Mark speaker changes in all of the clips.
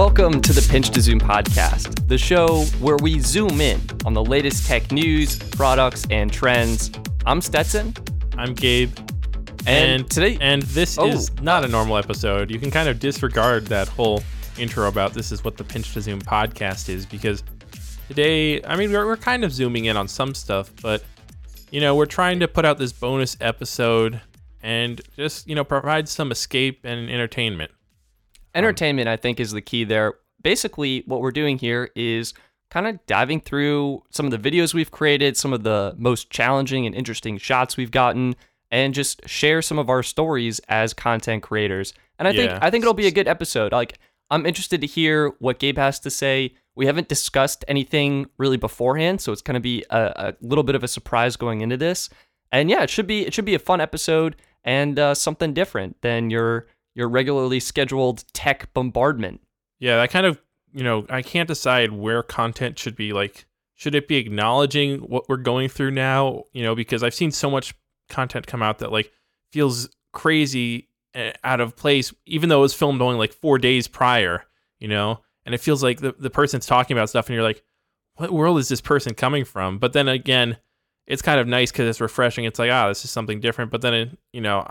Speaker 1: Welcome to the Pinch to Zoom podcast, the show where we zoom in on the latest tech news, products, and trends. I'm Stetson.
Speaker 2: I'm Gabe.
Speaker 1: And, today,
Speaker 2: And this
Speaker 1: Oh.
Speaker 2: is not a normal episode. You can kind of disregard that whole intro about this is what the Pinch to Zoom podcast is because today, I mean, we're, we're kind of zooming in on some stuff, but, you know, we're trying to put out this bonus episode and just, you know, provide some escape and entertainment.
Speaker 1: Entertainment, I think, is the key there. Basically, what we're doing here is kind of diving through some of the videos we've created, some of the most challenging and interesting shots we've gotten, and just share some of our stories as content creators. And I think I think it'll be a good episode. Like I'm interested to hear what Gabe has to say. We haven't discussed anything really beforehand, so it's going to be a, a little bit of a surprise going into this. And yeah, it should be it should be a fun episode and uh, something different than your your regularly scheduled tech bombardment.
Speaker 2: Yeah, I kind of, you know, I can't decide where content should be like. Should it be acknowledging what we're going through now? You know, because I've seen so much content come out that like feels crazy uh, out of place, even though it was filmed only like four days prior. You know, and it feels like the the person's talking about stuff, and you're like, what world is this person coming from? But then again, it's kind of nice because it's refreshing. It's like, ah, this is something different. But then, it, you know,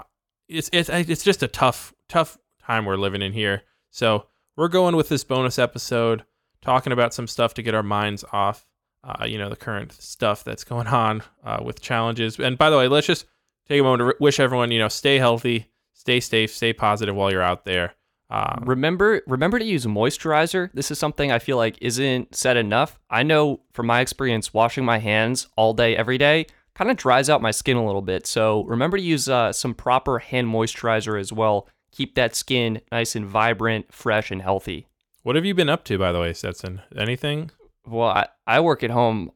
Speaker 2: it's it's it's just a tough tough time we're living in here. So we're going with this bonus episode, talking about some stuff to get our minds off, uh, you know, the current stuff that's going on uh, with challenges. And by the way, let's just take a moment to wish everyone, you know, stay healthy, stay safe, stay positive while you're out there. Um,
Speaker 1: Remember remember to use moisturizer. This is something I feel like isn't said enough. I know from my experience washing my hands all day every day kind of dries out my skin a little bit. So remember to use uh, some proper hand moisturizer as well. Keep that skin nice and vibrant, fresh and healthy.
Speaker 2: what have you been up to, by the way, Stetson? Anything?
Speaker 1: Well, I, I work at home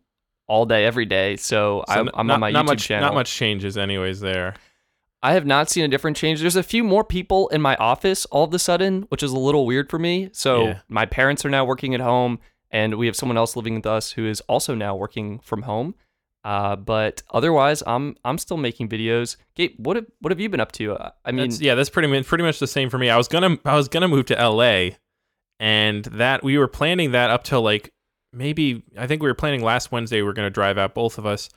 Speaker 1: all day every day, so,
Speaker 2: So
Speaker 1: I'm,
Speaker 2: not,
Speaker 1: on my YouTube
Speaker 2: much,
Speaker 1: channel.
Speaker 2: Not much changes, anyways. There.
Speaker 1: I have not seen a different change. There's a few more people in my office all of a sudden, which is a little weird for me. So
Speaker 2: Yeah.
Speaker 1: my parents are now working at home, and we have someone else living with us who is also now working from home. Uh, but otherwise, I'm I'm still making videos. Gabe, what have what have you been up to? Uh, I mean,
Speaker 2: That's, yeah, that's pretty much pretty much the same for me. I was gonna I was gonna move to LA, and that we were planning that up till like maybe I think we were planning last Wednesday we were gonna drive out both of us,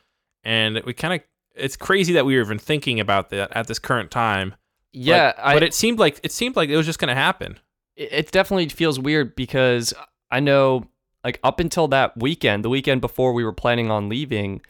Speaker 2: and we kind of it's crazy that we were even thinking about that at this current time.
Speaker 1: yeah,
Speaker 2: but,
Speaker 1: I,
Speaker 2: but it seemed like it seemed like it was just gonna happen.
Speaker 1: it it definitely feels weird because I know like up until that weekend, the weekend before we were planning on leaving,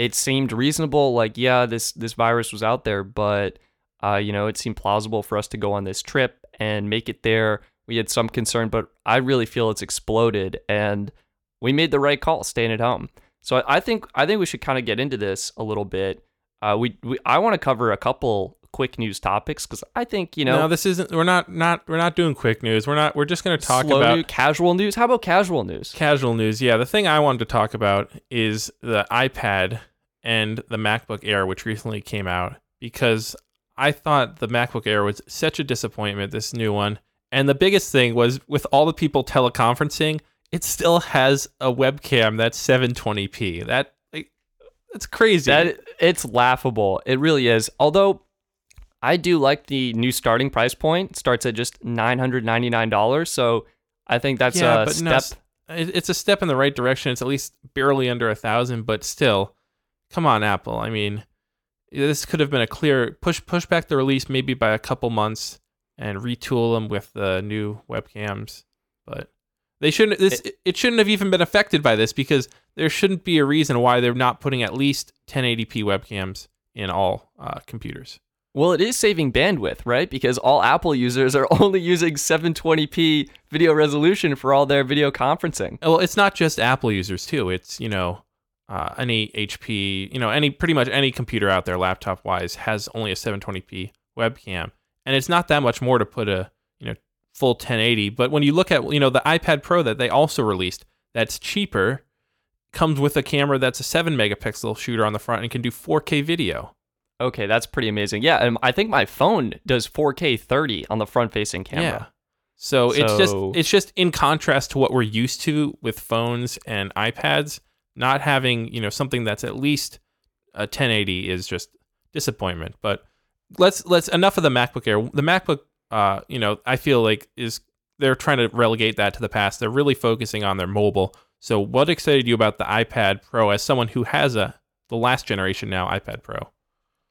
Speaker 1: it seemed reasonable like yeah, this this virus was out there, but uh you know, it seemed plausible for us to go on this trip and make it there. We had some concern, but I really feel it's exploded and we made the right call staying at home. So I, I think I think we should kind of get into this a little bit. Uh we, we I want to cover a couple quick news topics cuz I think, you know,
Speaker 2: no, this isn't. We're not not we're not doing quick news. We're not. We're just gonna talk
Speaker 1: slow
Speaker 2: about
Speaker 1: news, casual news. How about casual news?
Speaker 2: Casual news. Yeah, the thing I wanted to talk about is the iPad and the MacBook Air, which recently came out, because I thought the MacBook Air was such a disappointment, this new one. And the biggest thing was with all the people teleconferencing, it still has a webcam that's 720p. That like that's crazy.
Speaker 1: That it's laughable. It really is. Although I do like the new starting price point. It starts at just nine hundred ninety nine dollars. So I think that's
Speaker 2: yeah,
Speaker 1: a step.
Speaker 2: no, it's a step in the right direction. It's at least barely under a thousand, but still, come on, Apple. I mean, this could have been a clear push push back the release maybe by a couple months and retool them with the new webcams. But they shouldn't. This it, shouldn't have even been affected by this because there shouldn't be a reason why they're not putting at least 1080p webcams in all uh, computers.
Speaker 1: well, it is saving bandwidth, right? Because all Apple users are only using seven twenty p video resolution for all their video conferencing.
Speaker 2: Well, it's not just Apple users too. It's you know uh, any HP, you know any pretty much any computer out there, laptop wise, has only a 720p webcam, and it's not that much more to put a you know full 1080. But when you look at you know the iPad Pro that they also released, that's cheaper, comes with a camera that's a seven megapixel shooter on the front and can do 4K video.
Speaker 1: Okay, that's pretty amazing. Yeah, and I think my phone does 4K 30 on the front facing camera.
Speaker 2: Yeah. So, it's just it's just in contrast to what we're used to with phones and iPads. Not having you know something that's at least a 1080 is just disappointment. But let's let's enough of the MacBook Air. The MacBook, uh, you know, I feel like is they're trying to relegate that to the past. They're really focusing on their mobile. So, what excited you about the iPad Pro as someone who has a the last generation now iPad Pro?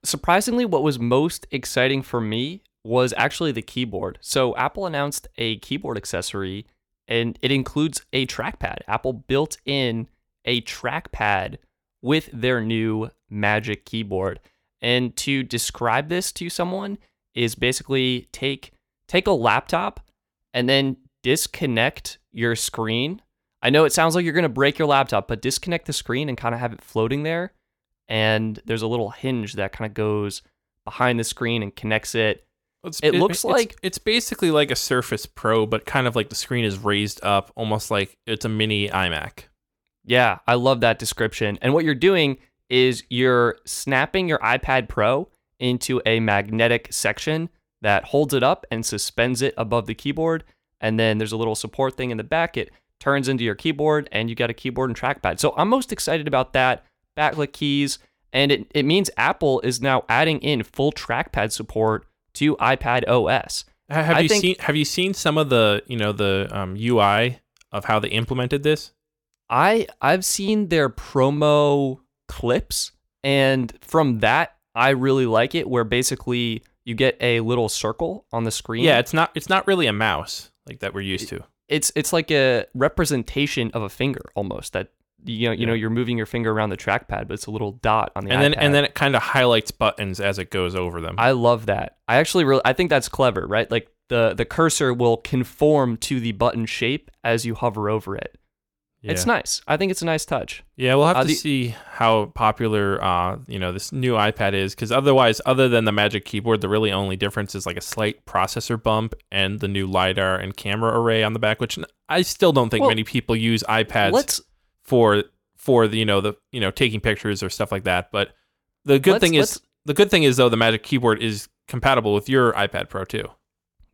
Speaker 1: Surprisingly, what was most exciting for me was actually the keyboard. So, Apple announced a keyboard accessory and it includes a trackpad. Apple built in a trackpad with their new Magic keyboard. And to describe this to someone is basically take take a laptop and then disconnect your screen. I know it sounds like you're going to break your laptop, but disconnect the screen and kind of have it floating there. And there's a little hinge that kind of goes behind the screen and connects it.
Speaker 2: It's,
Speaker 1: It looks like-
Speaker 2: it's basically like a Surface Pro, but kind of like the screen is raised up, almost like it's a mini iMac.
Speaker 1: Yeah, I love that description. And what you're doing is you're snapping your iPad Pro into a magnetic section that holds it up and suspends it above the keyboard. And then there's a little support thing in the back. It turns into your keyboard and you got a keyboard and trackpad. So I'm most excited about that. Backlit keys. And it, it means Apple is now adding in full trackpad support to iPad OS.
Speaker 2: Have
Speaker 1: I
Speaker 2: you
Speaker 1: think-
Speaker 2: seen Have you seen some of the you know the um, UI of how they implemented this?
Speaker 1: I I've seen their promo clips and from that I really like it where basically you get a little circle on the screen.
Speaker 2: Yeah, it's not it's not really a mouse like that we're used to.
Speaker 1: it's it's like a representation of a finger almost that you know you know
Speaker 2: Yeah.
Speaker 1: you're moving your finger around the trackpad but it's a little dot on the
Speaker 2: and then
Speaker 1: iPad.
Speaker 2: and then it kind of highlights buttons as it goes over them.
Speaker 1: I love that. I actually really I think that's clever, right? Like the the cursor will conform to the button shape as you hover over it.
Speaker 2: Yeah.
Speaker 1: It's nice. I think it's a nice touch.
Speaker 2: Yeah, we'll have
Speaker 1: Uh,
Speaker 2: to
Speaker 1: the-
Speaker 2: see how popular uh, you know this new iPad is because otherwise, other than the Magic Keyboard, the really only difference is like a slight processor bump and the new lidar and camera array on the back, which I still don't think
Speaker 1: Well,
Speaker 2: many people use iPads for for the you know the you know taking pictures or stuff like that. But the good thing is the good thing is though the Magic Keyboard is compatible with your iPad Pro too.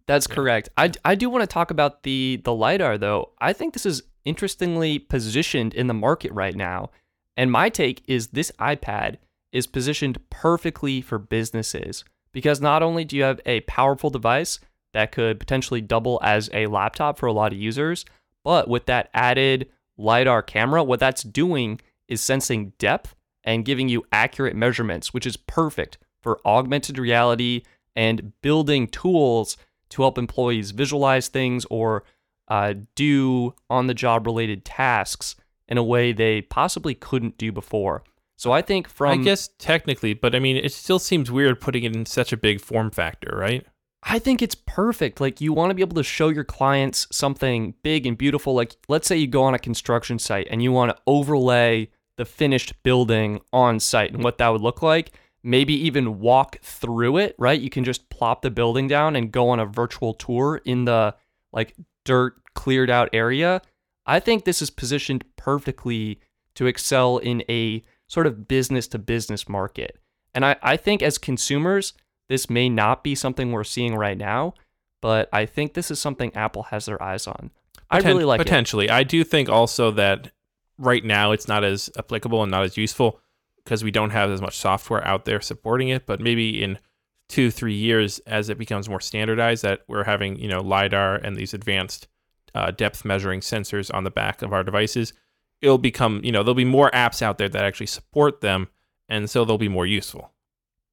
Speaker 1: That's
Speaker 2: Yeah.
Speaker 1: correct. I, I do want to talk about the the lidar though. I think this is interestingly positioned in the market right now. And my take is this iPad is positioned perfectly for businesses because not only do you have a powerful device that could potentially double as a laptop for a lot of users, but with that added lidar camera, what that's doing is sensing depth and giving you accurate measurements, which is perfect for augmented reality and building tools to help employees visualize things or uh, do on the job related tasks in a way they possibly couldn't do before. So I think from
Speaker 2: I guess technically, but I mean, it still seems weird putting it in such a big form factor, right?
Speaker 1: I think it's perfect. Like you want to be able to show your clients something big and beautiful. Like let's say you go on a construction site and you want to overlay the finished building on site and what that would look like. Maybe even walk through it, right? You can just plop the building down and go on a virtual tour in the like dirt cleared out area. I think this is positioned perfectly to excel in a sort of business to business market. And I, I think as consumers, this may not be something we're seeing right now, but I think this is something Apple has their eyes on. I
Speaker 2: Poten-
Speaker 1: really like it.
Speaker 2: potentially. I do think also that right now it's not as applicable and not as useful because we don't have as much software out there supporting it. But maybe in two, three years, as it becomes more standardized, that we're having you know lidar and these advanced uh, depth measuring sensors on the back of our devices, it'll become you know there'll be more apps out there that actually support them, and so they'll be more useful.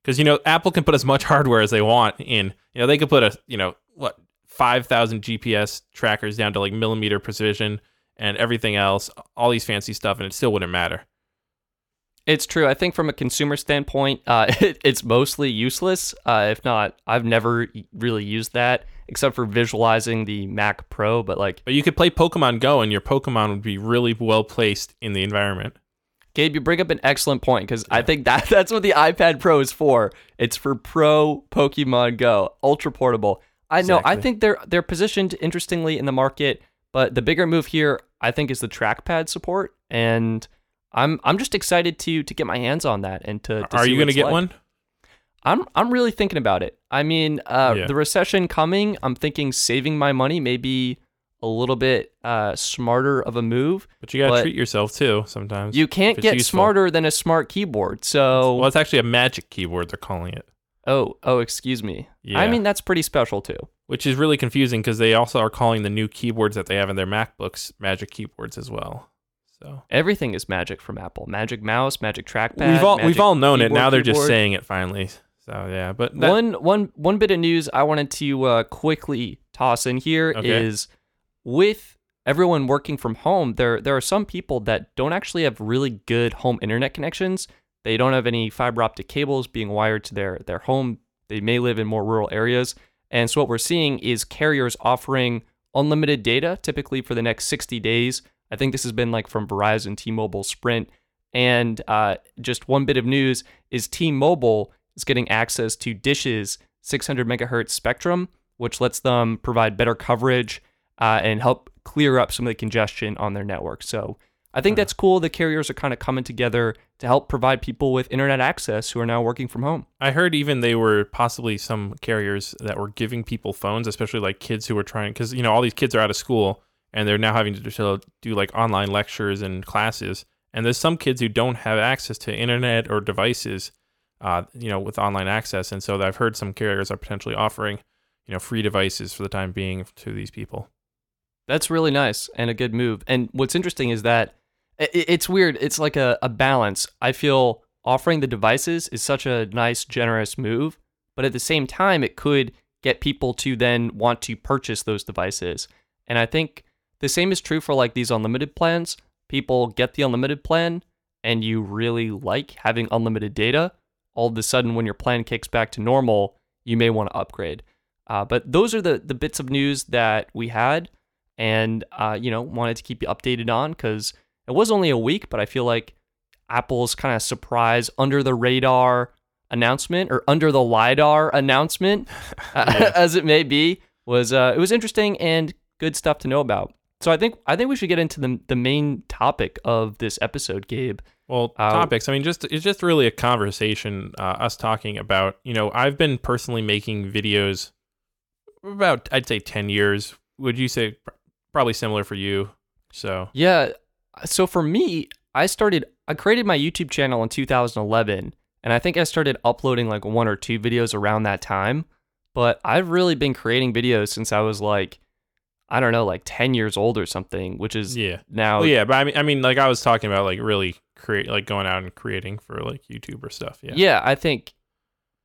Speaker 2: Because you know Apple can put as much hardware as they want in. You know they could put a you know what 5,000 GPS trackers down to like millimeter precision and everything else, all these fancy stuff, and it still wouldn't matter.
Speaker 1: It's true. I think from a consumer standpoint, uh, it, it's mostly useless. Uh, if not, I've never really used that except for visualizing the Mac Pro. But like,
Speaker 2: But you could play Pokemon Go, and your Pokemon would be really well placed in the environment.
Speaker 1: Gabe, you bring up an excellent point because I think that that's what the iPad Pro is for. It's for pro Pokemon Go, ultra portable. I know. I think they're they're positioned interestingly in the market, but the bigger move here, I think, is the trackpad support, and I'm I'm just excited to to get my hands on that and to. to
Speaker 2: Are you going to get
Speaker 1: like.
Speaker 2: one?
Speaker 1: I'm I'm really thinking about it. I mean, uh,
Speaker 2: Yeah.
Speaker 1: the recession coming. I'm thinking saving my money may be a little bit uh, smarter of a move.
Speaker 2: But you got to
Speaker 1: But
Speaker 2: treat yourself too sometimes.
Speaker 1: You can't get
Speaker 2: useful.
Speaker 1: smarter than a smart keyboard. So
Speaker 2: Well, it's actually a magic keyboard, they're calling it.
Speaker 1: Oh, oh, excuse me.
Speaker 2: Yeah.
Speaker 1: I mean, that's pretty special too.
Speaker 2: which is really confusing because they also are calling the new keyboards that they have in their MacBooks Magic keyboards as well. So
Speaker 1: Everything is Magic from Apple. Magic mouse, Magic trackpad.
Speaker 2: we've all we've all known it. Now they're just saying it finally. So yeah, but that,
Speaker 1: one one one bit of news I wanted to uh, quickly toss in here is
Speaker 2: Okay.
Speaker 1: with everyone working from home, there there are some people that don't actually have really good home internet connections. They don't have any fiber optic cables being wired to their their home. They may live in more rural areas, and so what we're seeing is carriers offering unlimited data, typically for the next 60 days. I think this has been like from Verizon, T-Mobile, Sprint, and uh, just one bit of news is T-Mobile is getting access to Dish's 600 megahertz spectrum, which lets them provide better coverage uh, and help clear up some of the congestion on their network. So I think that's cool. The carriers are kind of coming together to help provide people with internet access who are now working from home.
Speaker 2: I heard even they were possibly some carriers that were giving people phones, especially like kids who were trying because you know all these kids are out of school and they're now having to do, like online lectures and classes. And there's some kids who don't have access to internet or devices, uh, you know, with online access. And so I've heard some carriers are potentially offering, you know, free devices for the time being to these people.
Speaker 1: That's really nice and a good move. And what's interesting is that it's weird. It's like a, a balance. I feel offering the devices is such a nice, generous move, but at the same time, it could get people to then want to purchase those devices. And I think the same is true for like these unlimited plans. People get the unlimited plan and you really like having unlimited data. All of a sudden, when your plan kicks back to normal, you may want to upgrade. Uh, but those are the, the bits of news that we had and uh, you know wanted to keep you updated on because it was only a week, but I feel like Apple's kind of surprise under the radar announcement or under the lidar announcement, uh, as it may be, was uh, it was interesting and good stuff to know about. So I think I think we should get into the the main topic of this episode, Gabe.
Speaker 2: Well,
Speaker 1: Uh,
Speaker 2: topics. I mean, just it's just really a conversation. Uh, us talking about, you know, I've been personally making videos about, I'd say, ten years. Would you say pr- probably similar for you? So
Speaker 1: Yeah. So for me, I started, I created my YouTube channel in 2011, and I think I started uploading like one or two videos around that time. But I've really been creating videos since I was like, I don't know, like 10 years old or something, which is
Speaker 2: yeah,
Speaker 1: now.
Speaker 2: well, yeah. But I mean, I mean, like I was talking about, like really create, like going out and creating for like YouTube or stuff. Yeah.
Speaker 1: yeah. I think
Speaker 2: I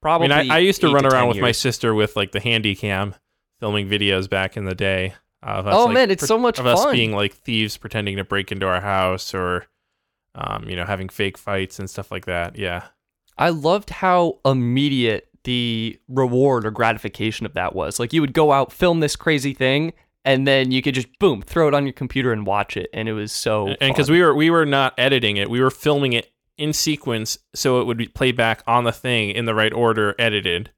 Speaker 1: probably.
Speaker 2: mean, I, I used to run
Speaker 1: 10
Speaker 2: around with my sister with like the handy cam, filming videos back in the day. Of us,
Speaker 1: Oh
Speaker 2: like,
Speaker 1: man, it's
Speaker 2: pre-
Speaker 1: so much
Speaker 2: of us being like thieves pretending to break into our house or, um, you know, having fake fights and stuff like that. Yeah.
Speaker 1: I loved how immediate the reward or gratification of that was. Like you would go out, film this crazy thing, and then you could just boom, throw it on your computer and watch it, and it was so.
Speaker 2: and because we were we were not editing it, we were filming it in sequence, so it would be played back on the thing in the right order, edited.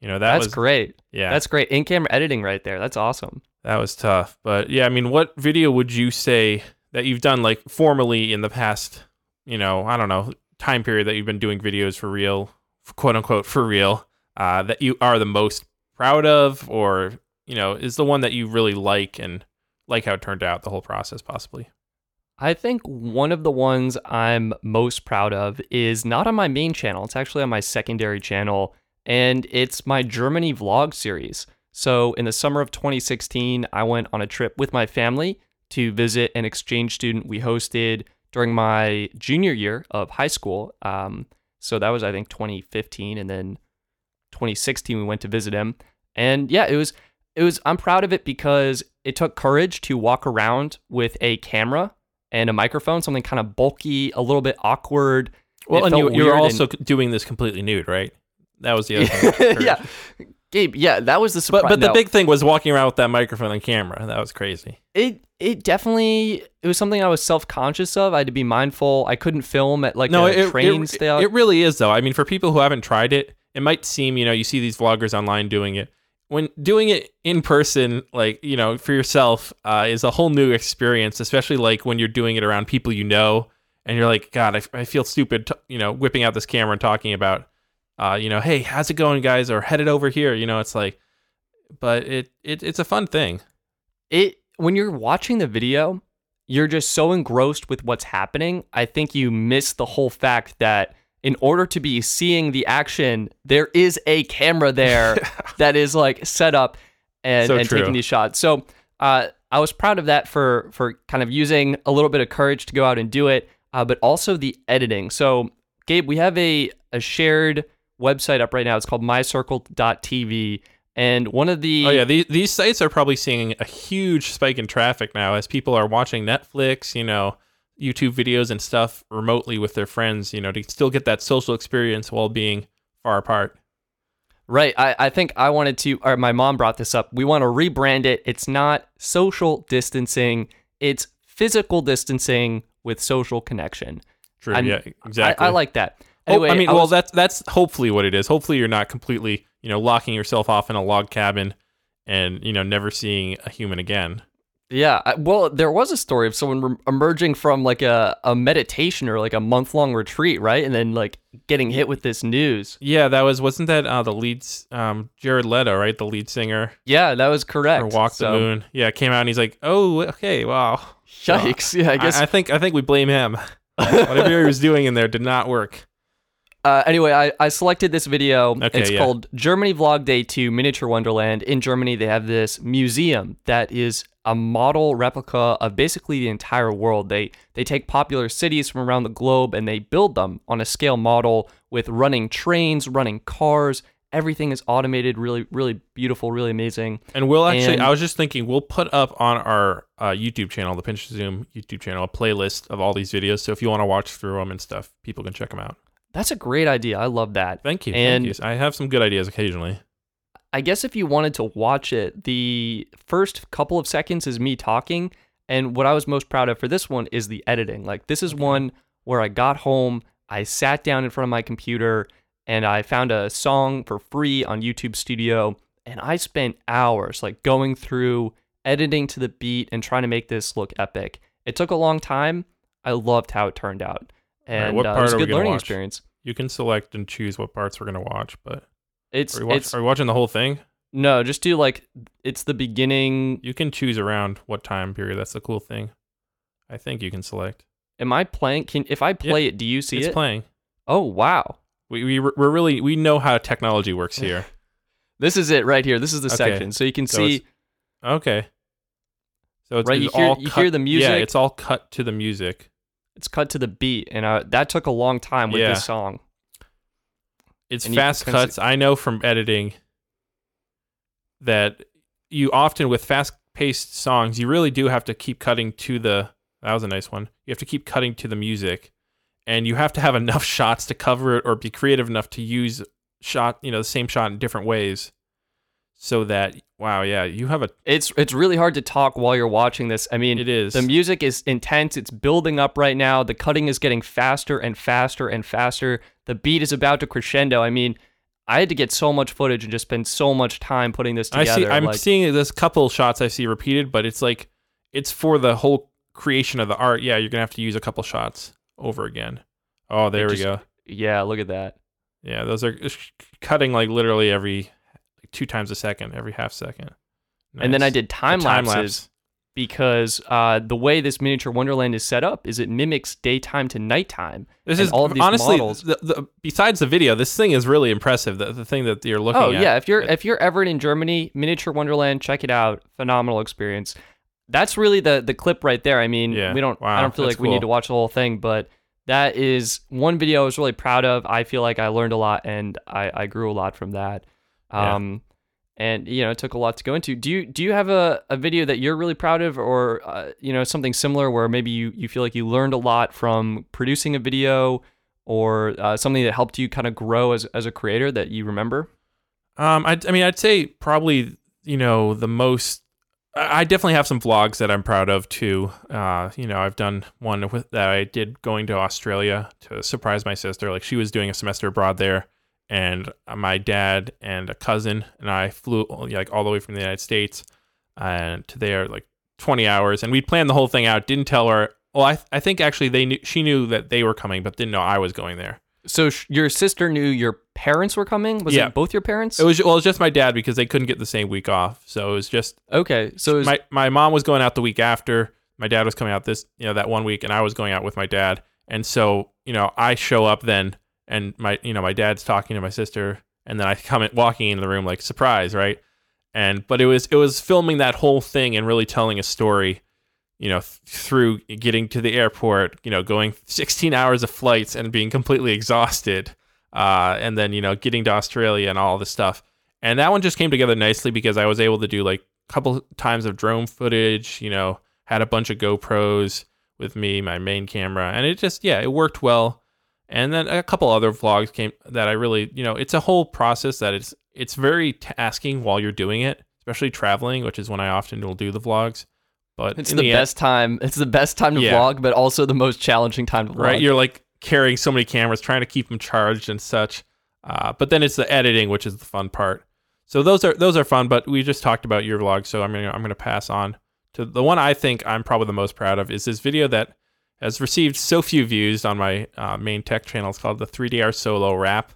Speaker 2: You know that
Speaker 1: that's
Speaker 2: was
Speaker 1: great.
Speaker 2: yeah,
Speaker 1: That's great. In camera editing right there. That's awesome.
Speaker 2: that was tough. But yeah, I mean, what video would you say that you've done like formally in the past? You know, I don't know time period that you've been doing videos for real, quote unquote for real, uh, that you are the most proud of, or you know, is the one that you really like and like how it turned out, the whole process, possibly.
Speaker 1: I think one of the ones I'm most proud of is not on my main channel. It's actually on my secondary channel, and it's my Germany vlog series. So, in the summer of 2016, I went on a trip with my family to visit an exchange student we hosted during my junior year of high school. Um, so, that was, I think, 2015. And then 2016, we went to visit him. And yeah, it was, it was, I'm proud of it because it took courage to walk around with a camera and a microphone, something kind of bulky, a little bit awkward.
Speaker 2: Well, and you,
Speaker 1: felt
Speaker 2: you were
Speaker 1: weird
Speaker 2: also doing this completely nude, right? That was the other thing.
Speaker 1: yeah, Gabe. Yeah, that was the surprise.
Speaker 2: But but the
Speaker 1: no,
Speaker 2: big thing was walking around with that microphone and camera. That was crazy.
Speaker 1: it it definitely it was something I was self conscious of. I had to be mindful. I couldn't film at like
Speaker 2: no,
Speaker 1: a
Speaker 2: it,
Speaker 1: train
Speaker 2: it, it really is though. I mean, for people who haven't tried it, it might seem you know you see these vloggers online doing it. When doing it in person, like you know, for yourself, uh, is a whole new experience. Especially like when you're doing it around people you know, and you're like, God, I, I feel stupid, t- you know, whipping out this camera and talking about, uh, you know, hey, how's it going, guys? Or headed over here. You know, it's like, but it, it it's a fun thing.
Speaker 1: it when you're watching the video, you're just so engrossed with what's happening. I think you miss the whole fact that in order to be seeing the action, there is a camera there that is like set up. and,
Speaker 2: So
Speaker 1: and taking these shots. So uh, I was proud of that for for kind of using a little bit of courage to go out and do it, uh, but also the editing. So Gabe, we have a a shared website up right now. It's called mycircle.tv. And one of the
Speaker 2: Oh yeah, these these sites are probably seeing a huge spike in traffic now as people are watching Netflix, you know, YouTube videos and stuff remotely with their friends, you know, to still get that social experience while being far apart.
Speaker 1: Right. I, I think I wanted to, or my mom brought this up. We want to rebrand it. It's not social distancing, it's physical distancing with social connection.
Speaker 2: True.
Speaker 1: I'm-
Speaker 2: yeah, exactly.
Speaker 1: I, I like that.
Speaker 2: Oh,
Speaker 1: Anyway,
Speaker 2: I mean,
Speaker 1: I
Speaker 2: well, that's that's hopefully what it is. Hopefully, you're not completely, you know, locking yourself off in a log cabin and you know never seeing a human again.
Speaker 1: Yeah. I, well, there was a story of someone re- emerging from like a, a meditation or like a month long retreat, right? And then like getting hit with this news.
Speaker 2: Yeah, that was wasn't that uh, the lead, um, Jared Leto, right, the lead singer
Speaker 1: Yeah, that was correct.
Speaker 2: for Walk
Speaker 1: So,
Speaker 2: the Moon. Yeah, came out and he's like, oh, okay, wow.
Speaker 1: Yikes. Yeah, I
Speaker 2: I,
Speaker 1: guess.
Speaker 2: I think I think we blame him. Whatever he was doing in there did not work.
Speaker 1: Uh, anyway, I, I selected this video.
Speaker 2: Okay,
Speaker 1: it's
Speaker 2: yeah.
Speaker 1: called Germany Vlog Day 2 Miniature Wonderland. In Germany, they have this museum that is a model replica of basically the entire world. They they take popular cities from around the globe and they build them on a scale model with running trains, running cars. Everything is automated, really, really beautiful, really amazing.
Speaker 2: And we'll actually,
Speaker 1: And-
Speaker 2: I was just thinking, we'll put up on our uh, YouTube channel, the Pinch Zoom YouTube channel, a playlist of all these videos. So if you want to watch through them and stuff, people can check them out.
Speaker 1: That's a great idea. I love that.
Speaker 2: Thank you.
Speaker 1: And-
Speaker 2: thank you. I have some good ideas occasionally.
Speaker 1: I guess if you wanted to watch it, the first couple of seconds is me talking. And what I was most proud of for this one is the editing. Like, this is one where I got home, I sat down in front of my computer, and I found a song for free on YouTube Studio. And I spent hours like going through editing to the beat and trying to make this look epic. It took a long time. I loved how it turned out.
Speaker 2: All right,
Speaker 1: And
Speaker 2: what
Speaker 1: uh, it
Speaker 2: part
Speaker 1: was a good learning
Speaker 2: watch?
Speaker 1: experience.
Speaker 2: You can select and choose what parts we're going to watch, but
Speaker 1: It's,
Speaker 2: are we, watch,
Speaker 1: it's
Speaker 2: are we watching the whole thing?
Speaker 1: no, just do like, it's the beginning
Speaker 2: You can choose around what time period. That's the cool thing. I think you can select.
Speaker 1: Am I playing? Can if I play it, do you see
Speaker 2: it's
Speaker 1: it?
Speaker 2: playing.
Speaker 1: oh wow,
Speaker 2: We, we we're really we know how technology works here.
Speaker 1: this is it right here. This is the
Speaker 2: Okay.
Speaker 1: section, so you can
Speaker 2: So
Speaker 1: see.
Speaker 2: it's- Okay. So it's,
Speaker 1: Right,
Speaker 2: it's
Speaker 1: you hear-
Speaker 2: all
Speaker 1: you
Speaker 2: cut,
Speaker 1: hear the music?
Speaker 2: Yeah, it's all cut to the music.
Speaker 1: It's cut to the beat, and uh, that took a long time with
Speaker 2: Yeah.
Speaker 1: this song.
Speaker 2: It's
Speaker 1: And
Speaker 2: fast cuts. I know from editing that you often with fast paced songs, you really do have to keep cutting to the that was a nice one. You have to keep cutting to the music and you have to have enough shots to cover it or be creative enough to use shot, you know, the same shot in different ways so that wow, yeah, you have a
Speaker 1: It's it's really hard to talk while you're watching this. I mean,
Speaker 2: it is.
Speaker 1: the music is intense. It's building up right now. The cutting is getting faster and faster and faster. The beat is about to crescendo. I mean, I had to get so much footage and just spend so much time putting this together I
Speaker 2: see. I'm
Speaker 1: like,
Speaker 2: seeing this couple shots I see repeated, but it's like it's for the whole creation of the art. Yeah, you're gonna have to use a couple shots over again. Oh, there we
Speaker 1: just-
Speaker 2: go.
Speaker 1: yeah, look at that.
Speaker 2: Yeah, those are cutting like literally every two times a second, every half second.
Speaker 1: And then I did time,
Speaker 2: time
Speaker 1: lapses.
Speaker 2: lapse.
Speaker 1: because uh, the way this miniature wonderland is set up is it mimics daytime to nighttime.
Speaker 2: This is
Speaker 1: all of these
Speaker 2: honestly
Speaker 1: models-
Speaker 2: the, the, besides the video, this thing is really impressive. The, the thing that you're looking at.
Speaker 1: Oh
Speaker 2: at.
Speaker 1: yeah, if you're if you're ever in Germany, miniature wonderland, check it out. Phenomenal experience. That's really the the clip right there. I mean,
Speaker 2: Yeah.
Speaker 1: we don't I don't feel
Speaker 2: that's
Speaker 1: like we need to watch the whole thing, but that is one video I was really proud of. I feel like I learned a lot and I, I grew a lot from that.
Speaker 2: Yeah.
Speaker 1: Um and you know, it took a lot to go into. Do you do you have a, a video that you're really proud of or uh, you know, something similar where maybe you, you feel like you learned a lot from producing a video or uh, something that helped you kind of grow as as a creator that you remember?
Speaker 2: Um, I, I mean, I'd say probably you know the most. I I definitely have some vlogs that I'm proud of too. Uh, you know, I've done one with that I did going to Australia to surprise my sister. Like she was doing a semester abroad there, and uh, my dad and a cousin and I flew uh, like all the way from the United States and to there like 20 hours, and we planned the whole thing out. Didn't tell her. Well, I I think actually they knew she knew that they were coming, but didn't know I was going there.
Speaker 1: So sh- your sister knew your parents were coming? Was
Speaker 2: Yeah.
Speaker 1: it both your parents?
Speaker 2: It was well, it was just my dad because they couldn't get the same week off, so it was just
Speaker 1: okay. So was,
Speaker 2: my my mom was going out the week after. My dad was coming out this you know that one week, and I was going out with my dad. And so you know I show up then, and my you know my dad's talking to my sister, and then I come in, walking into the room like surprise, right? and but it was it was filming that whole thing and really telling a story you know th- through getting to the airport you know going 16 hours of flights and being completely exhausted uh, and then you know getting to australia and all this stuff and that one just came together nicely because i was able to do like a couple times of drone footage you know had a bunch of gopros with me my main camera and it just yeah it worked well and then a couple other vlogs came that i really you know it's a whole process that it's it's very tasking while you're doing it especially traveling which is when i often will do the vlogs but
Speaker 1: It's the,
Speaker 2: the end-
Speaker 1: best time. It's the best time to
Speaker 2: Yeah.
Speaker 1: vlog, but also the most challenging time to vlog.
Speaker 2: right? You're like carrying so many cameras, trying to keep them charged and such. Uh, but then it's the editing, which is the fun part. So those are those are fun. But we just talked about your vlog, so I'm gonna I'm gonna pass on to the one I think I'm probably the most proud of is this video that has received so few views on my uh, main tech channel. It's called the 3DR Solo Rap,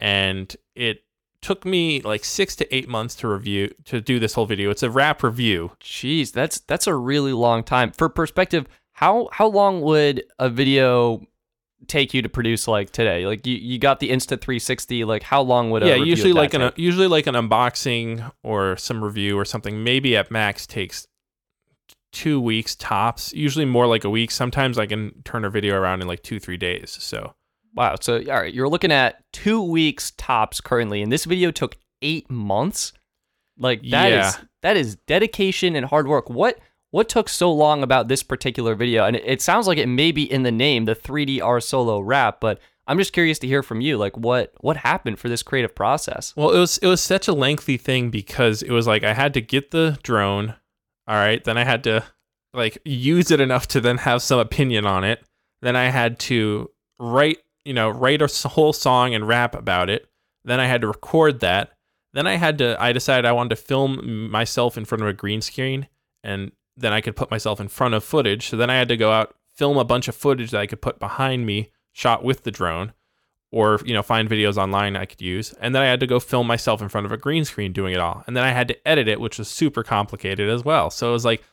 Speaker 2: and it took me like six to eight months to review to do this whole video. It's a rap review.
Speaker 1: Jeez, that's that's a really long time. For perspective, how how long would a video take you to produce like today? Like you, you got the Insta 360, like how long would a
Speaker 2: yeah usually like an usually like an unboxing or some review or something maybe at max takes two weeks tops usually more like a week sometimes i can turn a video around in like two three days so
Speaker 1: Wow. So all right, you're looking at two weeks tops currently, and this video took eight months. Like that is
Speaker 2: Yeah.
Speaker 1: that is dedication and hard work. What what took so long about this particular video? And it, it sounds like it may be in the name, the 3DR solo rap, but I'm just curious to hear from you. Like what what happened for this creative process?
Speaker 2: well it was it was such a lengthy thing because it was like i had to get the drone all right then i had to like use it enough to then have some opinion on it. Then i had to write you know write a whole song and rap about it. Then i had to record that. Then i had to i decided i wanted to film myself in front of a green screen and then i could put myself in front of footage. So then i had to go out film a bunch of footage that i could put behind me shot with the drone or you know find videos online I could use. And then I had to go film myself in front of a green screen doing it all. And then I had to edit it which was super complicated as well. So it was like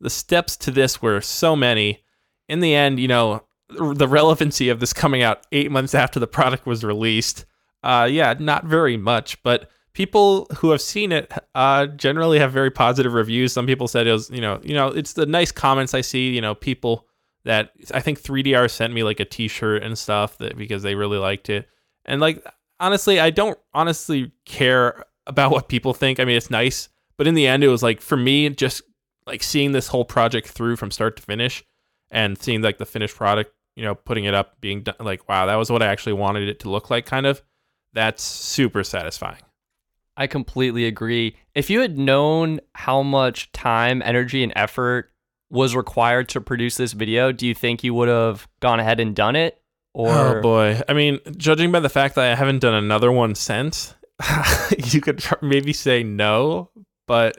Speaker 2: the steps to this were so many. In the end you know the relevancy of this coming out 8 months after the product was released uh yeah not very much. But people who have seen it uh generally have very positive reviews. Some people said it was you know you know it's the nice comments I see you know people that I think 3DR sent me like a T-shirt and stuff that because they really liked it. And like honestly, I don't honestly care about what people think. I mean, it's nice, but in the end, it was like for me, just like seeing this whole project through from start to finish, and seeing like the finished product, you know, putting it up, being done, like wow, that was what I actually wanted it to look like, kind of. That's super satisfying.
Speaker 1: I completely agree. If you had known how much time, energy, and effort was required to produce this video, do you think you would have gone ahead and done it? Or
Speaker 2: oh boy, I mean, judging by the fact that I haven't done another one since, you could maybe say no, but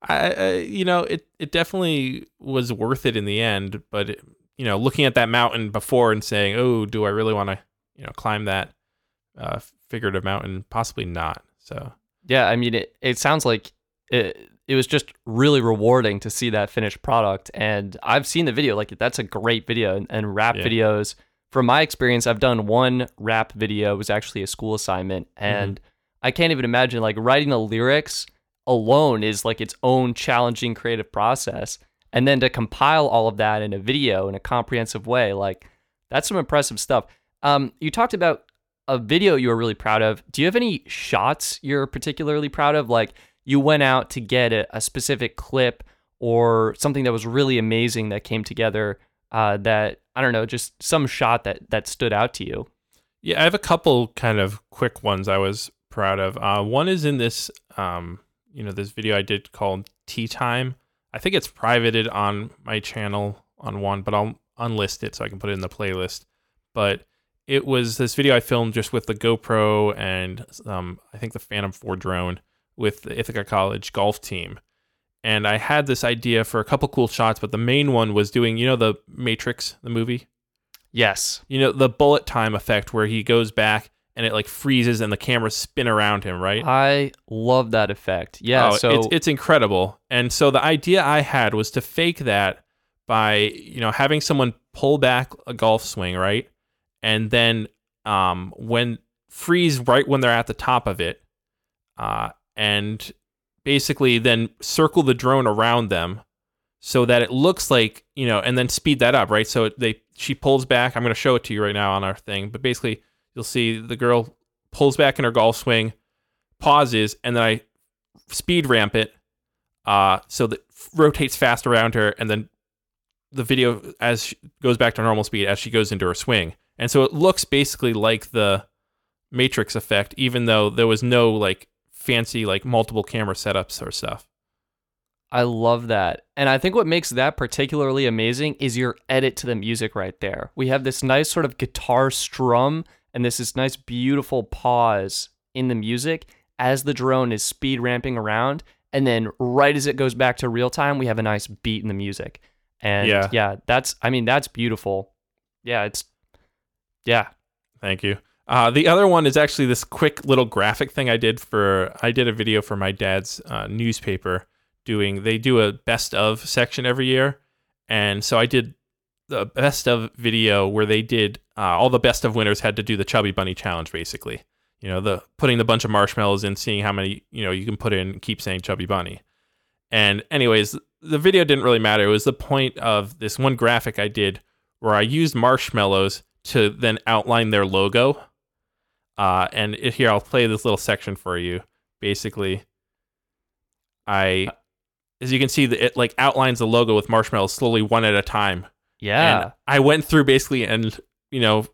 Speaker 2: I, I, you know, it it definitely was worth it in the end. But it, you know, looking at that mountain before and saying, "Oh, do I really want to, you know, climb that uh, figurative mountain?" Possibly not. So
Speaker 1: Yeah, I mean, it, it sounds like it, it was just really rewarding to see that finished product. And I've seen the video, like, that's a great video. And, and rap
Speaker 2: Yeah.
Speaker 1: videos, from my experience, I've done one rap video, it was actually a school assignment. And I can't even imagine, like, writing the lyrics alone is like its own challenging creative process. And then to compile all of that in a video in a comprehensive way, like, that's some impressive stuff. Um, you talked about a video you were really proud of. Do you have any shots you're particularly proud of? Like you went out to get a, a specific clip or something that was really amazing that came together uh, that, I don't know, just some shot that, that stood out to you.
Speaker 2: Yeah, I have a couple kind of quick ones I was proud of. Uh, one is in this, um, you know, this video I did called Tee Time. I think it's privated on my channel on one, but I'll unlist it so I can put it in the playlist. But it was this video I filmed just with the GoPro and um, I think the Phantom 4 drone with the Ithaca College golf team. And I had this idea for a couple cool shots, but the main one was doing, you know, the Matrix, the movie?
Speaker 1: Yes.
Speaker 2: you know the bullet time effect where he goes back and it like freezes and the cameras spin around him right
Speaker 1: I love that effect. Yeah.
Speaker 2: Oh,
Speaker 1: so
Speaker 2: it's, it's incredible and so the idea i had was to fake that by you know having someone pull back a golf swing right and then um when freeze right when they're at the top of it uh and basically then circle the drone around them so that it looks like you know, and then speed that up, right? So they she pulls back. I'm going to show it to you right now on our thing, but basically you'll see the girl pulls back in her golf swing, pauses, and then I speed ramp it, uh, so that rotates fast around her, and then the video as she goes back to normal speed as she goes into her swing, and so it looks basically like the Matrix effect, even though there was no like fancy like multiple camera setups or stuff.
Speaker 1: I love that. And I think what makes that particularly amazing is your edit to the music right there. We have this nice sort of guitar strum and this is nice beautiful pause in the music as the drone is speed ramping around and then right as it goes back to real time we have a nice beat in the music. And yeah, yeah that's I mean that's beautiful. Yeah, it's yeah.
Speaker 2: Thank you. Uh, the other one is actually this quick little graphic thing I did for I did a video for my dad's uh, newspaper doing they do a best of section every year. And so i did the best of video where they did uh, all the best of winners had to do the chubby bunny challenge basically. You know the putting the bunch of marshmallows in seeing how many you know you can put in keep saying chubby bunny. And anyways the video didn't really matter. It was the point of this one graphic i did where i used marshmallows to then outline their logo uh, and it, here i'll play this little section for you. Basically i as you can see, that it like outlines the logo with marshmallows slowly one at a time.
Speaker 1: Yeah,
Speaker 2: and I went through basically and you know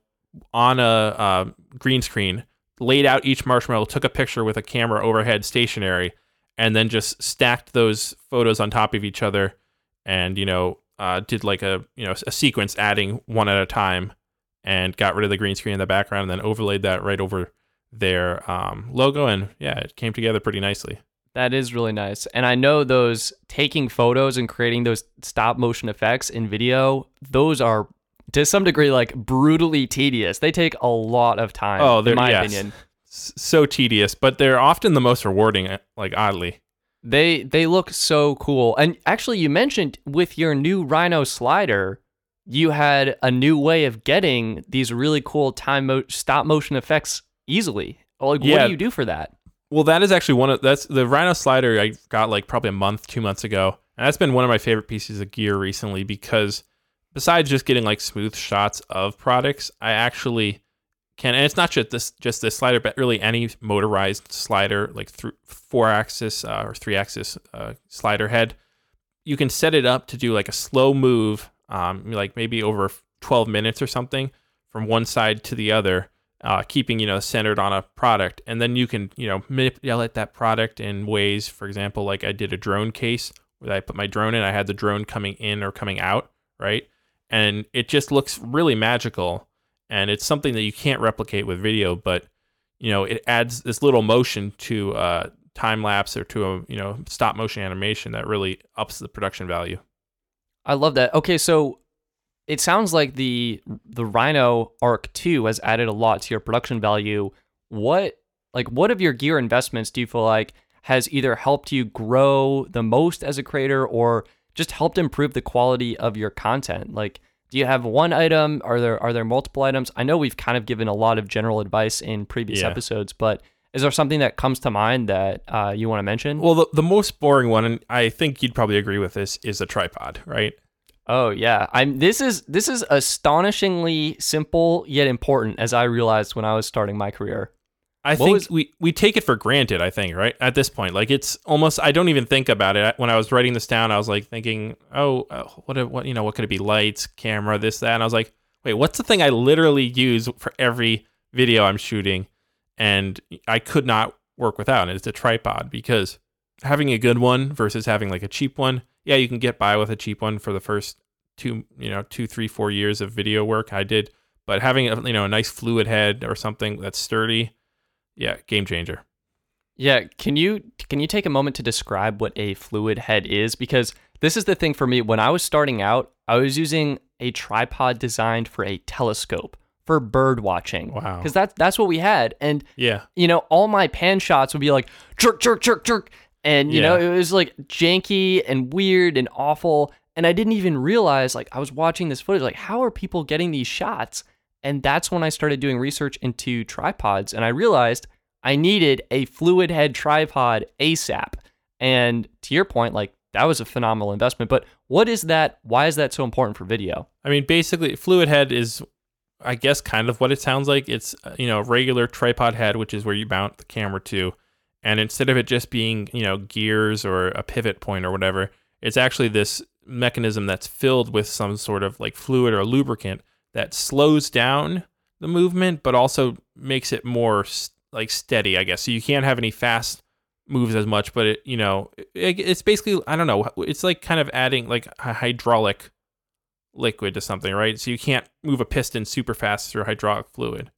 Speaker 2: on a uh, green screen laid out each marshmallow, took a picture with a camera overhead stationary, and then just stacked those photos on top of each other, and you know uh, did like a you know a sequence adding one at a time, and got rid of the green screen in the background, and then overlaid that right over their um, logo, and yeah, it came together pretty nicely.
Speaker 1: That is really nice. And I know those taking photos and creating those stop motion effects in video, those are to some degree like brutally tedious. They take a lot of time. Oh, in my yes. opinion.
Speaker 2: So tedious, but they're often the most rewarding, eh, like oddly.
Speaker 1: They they look so cool. And actually you mentioned with your new Rhino slider, you had a new way of getting these really cool time mo- stop motion effects easily. Like, yeah. what do you do for that?
Speaker 2: Well, that is actually one of that's the Rhino slider I got like probably a month, two months ago, and that's been one of my favorite pieces of gear recently because besides just getting like smooth shots of products, I actually can, and it's not just this just this slider, but really any motorized slider, like th- four axis uh, or three axis uh, slider head, you can set it up to do like a slow move, um, like maybe over 12 minutes or something from one side to the other uh, keeping you know centered on a product, and then you can you know manipulate that product in ways. For example, like I did a drone case where I put my drone in, I had the drone coming in or coming out, right, and it just looks really magical, and it's something that you can't replicate with video, but you know it adds this little motion to uh, time lapse or to a you know stop motion animation that really ups the production value.
Speaker 1: I love that. Okay, so it sounds like the the Rhino Arc 2 has added a lot to your production value. What like what of your gear investments do you feel like has either helped you grow the most as a creator or just helped improve the quality of your content? Like do you have one item? Are there are there multiple items? I know we've kind of given a lot of general advice in previous yeah. episodes, but is there something that comes to mind that uh, you want to mention?
Speaker 2: Well, the, the most boring one, and I think you'd probably agree with this, is a tripod, right?
Speaker 1: Oh yeah, I'm. This is this is astonishingly simple yet important, as I realized when I was starting my career.
Speaker 2: I what think was, we we take it for granted. I think right at this point, like it's almost. I don't even think about it. When I was writing this down, I was like thinking, oh, uh, what what you know, what could it be? Lights, camera, this that. And I was like, wait, what's the thing I literally use for every video I'm shooting? And I could not work without it. It's a tripod because having a good one versus having like a cheap one yeah, you can get by with a cheap one for the first two, you know, two, three, four years of video work. I did, but having a you know a nice fluid head or something that's sturdy, yeah, game changer.
Speaker 1: Yeah, can you can you take a moment to describe what a fluid head is? Because this is the thing for me. When I was starting out, I was using a tripod designed for a telescope for bird watching.
Speaker 2: Wow.
Speaker 1: Because that's that's what we had. And
Speaker 2: yeah,
Speaker 1: you know, all my pan shots would be like jerk, jerk, jerk, jerk. And, you yeah. know, it was like janky and weird and awful. And I didn't even realize, like, I was watching this footage, like, how are people getting these shots? And that's when I started doing research into tripods. And I realized I needed a fluid head tripod ASAP. And to your point, like that was a phenomenal investment. But what is that? Why is that so important for video?
Speaker 2: I mean, basically, fluid head is, I guess, kind of what it sounds like. It's uh, you know regular tripod head, which is where you mount the camera to, and instead of it just being you know gears or a pivot point or whatever, it's actually this mechanism that's filled with some sort of like fluid or lubricant that slows down the movement, but also makes it more like steady, I guess. So you can't have any fast moves as much, but it, you know, it, it's basically, I don't know, it's like kind of adding like a hydraulic liquid to something, right? So you can't move a piston super fast through hydraulic fluid.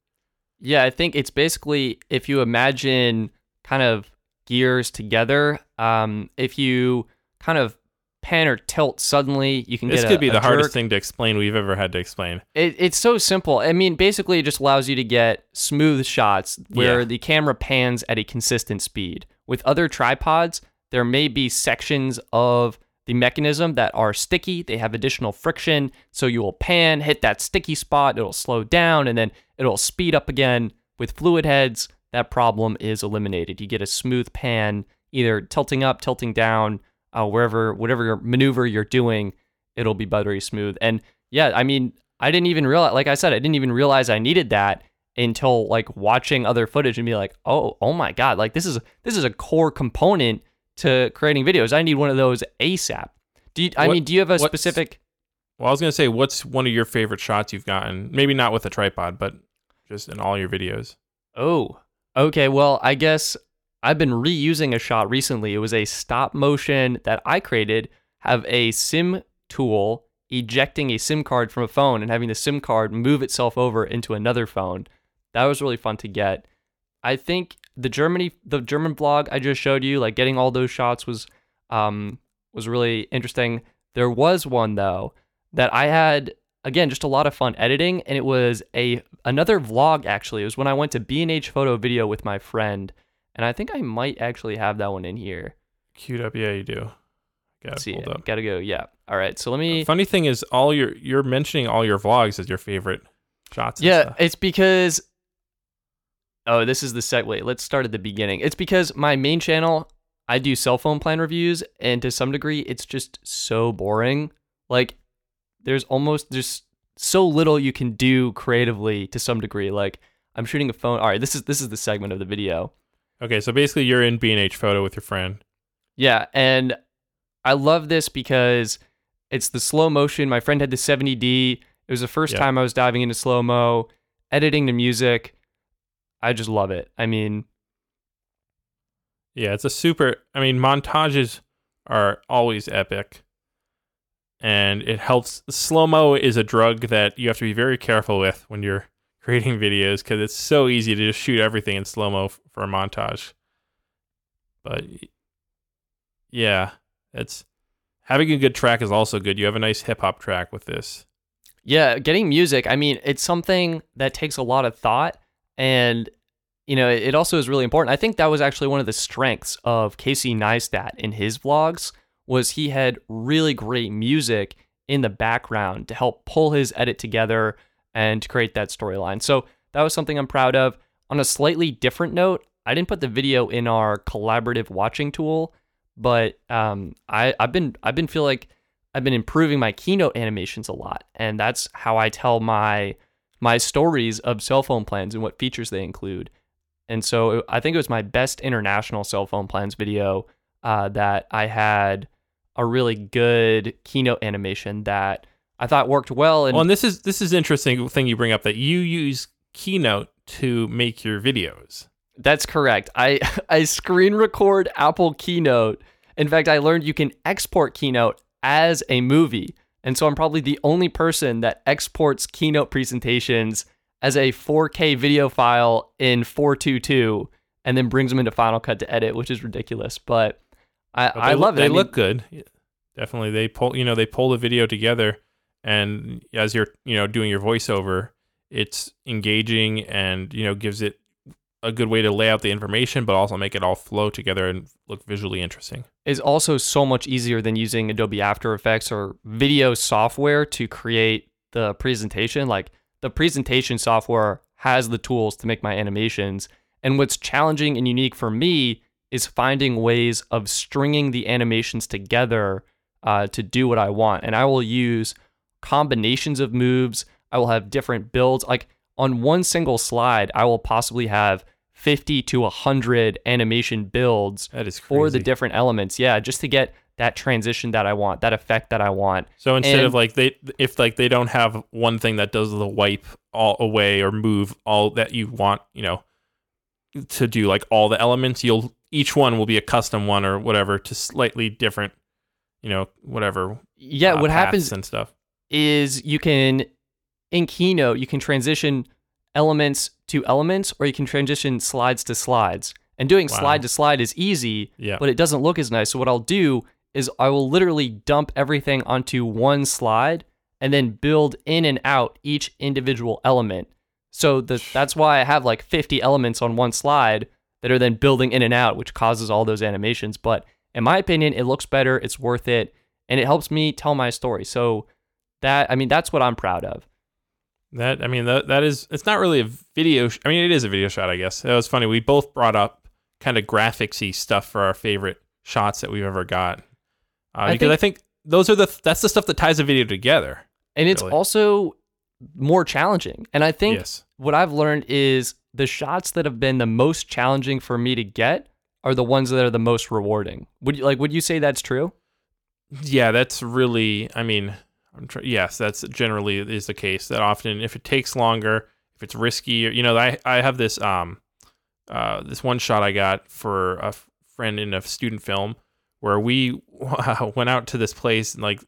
Speaker 1: Yeah, I think it's basically if you imagine kind of gears together, um, if you kind of pan or tilt suddenly, you can
Speaker 2: this
Speaker 1: get.
Speaker 2: This could be the
Speaker 1: jerk.
Speaker 2: hardest thing to explain we've ever had to explain.
Speaker 1: It, it's so simple. I mean, basically, it just allows you to get smooth shots where
Speaker 2: Yeah.
Speaker 1: the camera pans at a consistent speed. With other tripods, there may be sections of the mechanism that are sticky. They have additional friction, so you will pan, hit that sticky spot, it'll slow down, and then it'll speed up again. With fluid heads, that problem is eliminated. You get a smooth pan, either tilting up, tilting down, uh, wherever, whatever maneuver you're doing, it'll be buttery smooth. And yeah, I mean, I didn't even realize, like I said, I didn't even realize I needed that until like watching other footage and be like, oh, oh my god, like this is this is a core component to creating videos. I need one of those ASAP. Do you, I
Speaker 2: What-
Speaker 1: mean, do you have a specific?
Speaker 2: Well, I was gonna say, what's one of your favorite shots you've gotten? Maybe not with a tripod, but just in all your videos.
Speaker 1: Oh, okay. Well, I guess I've been reusing a shot recently. It was a stop motion that I created. Have a SIM tool ejecting a SIM card from a phone and having the SIM card move itself over into another phone. That was really fun to get. I think the Germany, the German vlog I just showed you, like getting all those shots was, um, was really interesting. There was one though that I had again just a lot of fun editing, and it was a another vlog actually. It was when I went to B and H Photo Video with my friend, and I think I might actually have that one in here.
Speaker 2: Queued up, yeah, you do. Got
Speaker 1: see it.
Speaker 2: up.
Speaker 1: Gotta go. Yeah. All right. So let me.
Speaker 2: Funny thing is, all your you're mentioning all your vlogs as your favorite shots.
Speaker 1: Yeah, it's because. Oh, this is the set. Wait, let's start at the beginning. It's because my main channel, I do cell phone plan reviews, and to some degree, it's just so boring. Like, there's almost there's so little you can do creatively to some degree. Like, I'm shooting a phone. All right, this is this is the segment of the video.
Speaker 2: Okay, so basically, you're in B and H photo with your friend.
Speaker 1: Yeah, and I love this because it's the slow motion. My friend had the 70D. It was the first
Speaker 2: Yeah.
Speaker 1: time I was diving into slow mo, editing the music. I just love it. I mean,
Speaker 2: Yeah, it's a super. I mean, montages are always epic, and it helps. Slow mo is a drug that you have to be very careful with when you're creating videos because it's so easy to just shoot everything in slow mo for a montage. But yeah, it's having a good track is also good. You have a nice hip hop track with this.
Speaker 1: yeah, getting music, I mean, it's something that takes a lot of thought and you know, it also is really important. I think that was actually one of the strengths of Casey Neistat in his vlogs was he had really great music in the background to help pull his edit together and to create that storyline. So that was something I'm proud of. On a slightly different note, I didn't put the video in our collaborative watching tool, but um, I, I've been I've been feel like I've been improving my keynote animations a lot, and that's how I tell my my stories of cell phone plans and what features they include. And so I think it was my best international cell phone plans video uh, that I had a really good keynote animation that I thought worked well. And
Speaker 2: well, and this is this is interesting thing you bring up that you use Keynote to make your videos.
Speaker 1: That's correct. I I screen record Apple Keynote. In fact, I learned you can export Keynote as a movie. And so I'm probably the only person that exports Keynote presentations as a 4K video file in 422 and then brings them into Final Cut to edit, which is ridiculous. But I,
Speaker 2: But
Speaker 1: I love it.
Speaker 2: They
Speaker 1: I mean,
Speaker 2: look good. Definitely, they pull. You know, they pull the video together, and as you're, you know, doing your voiceover, it's engaging and you know gives it a good way to lay out the information, but also make it all flow together and look visually interesting.
Speaker 1: is also so much easier than using Adobe After Effects or video software to create the presentation. Like the presentation software has the tools to make my animations. And what's challenging and unique for me is finding ways of stringing the animations together uh, to do what I want. And I will use combinations of moves. I will have different builds. Like on one single slide, I will possibly have 50 to 100 animation builds
Speaker 2: That is
Speaker 1: for the different elements. Yeah, just to get that transition that I want, that effect that I want.
Speaker 2: So instead
Speaker 1: And-
Speaker 2: of like they, if like they don't have one thing that does the wipe all away or move all that you want, you know, to do like all the elements, you'll each one will be a custom one or whatever to slightly different, you know, whatever.
Speaker 1: Yeah,
Speaker 2: uh,
Speaker 1: what happens
Speaker 2: and stuff.
Speaker 1: is you can in Keynote you can transition elements to elements or you can transition slides to slides. And doing
Speaker 2: Wow.
Speaker 1: slide to slide is easy,
Speaker 2: Yeah.
Speaker 1: but it doesn't look as nice. So what I'll do is I will literally dump everything onto one slide and then build in and out each individual element. So the, that's why I have like 50 elements on one slide that are then building in and out, which causes all those animations. But in my opinion, it looks better, it's worth it, and it helps me tell my story. So that I mean, that's what I'm proud of.
Speaker 2: That I mean that that is it's not really a video. Sh- I mean it is a video shot, I guess. It was funny. We both brought up kind of graphicsy stuff for our favorite shots that we've ever got, uh,
Speaker 1: I
Speaker 2: because
Speaker 1: think-
Speaker 2: I think those are the that's the stuff that ties a video together.
Speaker 1: And it's
Speaker 2: Really?
Speaker 1: also more challenging. And I think
Speaker 2: yes.
Speaker 1: what I've learned is the shots that have been the most challenging for me to get are the ones that are the most rewarding. Would you like would you say that's true?
Speaker 2: Yeah, that's really. I mean, I'm tr- yes, that's generally is the case. That often, if it takes longer, if it's risky, you know, I I have this um, uh, this one shot I got for a f- friend in a student film where we went out to this place and like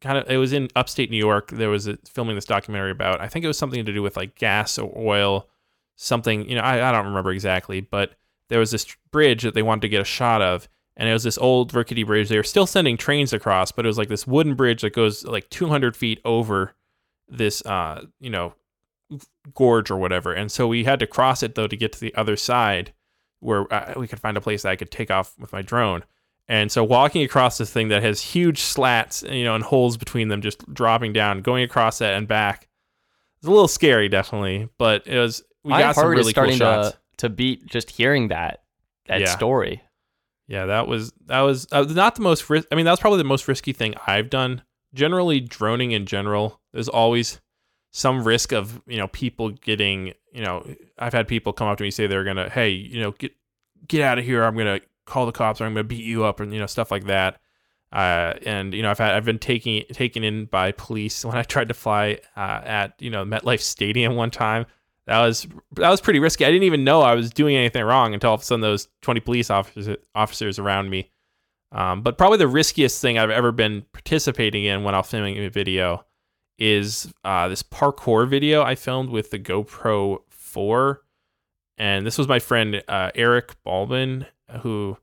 Speaker 2: kind of it was in upstate New York. There was a, filming this documentary about. I think it was something to do with like gas or oil, something. You know, I I don't remember exactly, but there was this bridge that they wanted to get a shot of and it was this old rickety bridge. They were still sending trains across, but it was like this wooden bridge that goes like 200 feet over this, uh, you know, gorge or whatever. And so we had to cross it though to get to the other side, where uh, we could find a place that I could take off with my drone. And so walking across this thing that has huge slats, you know, and holes between them, just dropping down, going across that and back, it's a little scary, definitely. But it was we
Speaker 1: My
Speaker 2: got some
Speaker 1: heart is
Speaker 2: really cool
Speaker 1: starting
Speaker 2: shots.
Speaker 1: to to beat just hearing that that
Speaker 2: Yeah.
Speaker 1: story.
Speaker 2: Yeah, that was that was uh, not the most. Ris- I mean, that was probably the most risky thing I've done. Generally, droning in general, there's always some risk of you know people getting you know. I've had people come up to me say they're gonna, hey, you know, get get out of here. I'm gonna call the cops or I'm gonna beat you up and you know stuff like that. Uh, and you know, I've had I've been taking taken in by police when I tried to fly uh, at you know MetLife Stadium one time. That was that was pretty risky. I didn't even know I was doing anything wrong until all of a sudden those 20 police officers officers around me. Um, but probably the riskiest thing I've ever been participating in when I'm filming a video is uh, this parkour video I filmed with the GoPro 4. And this was my friend uh, Eric Baldwin, who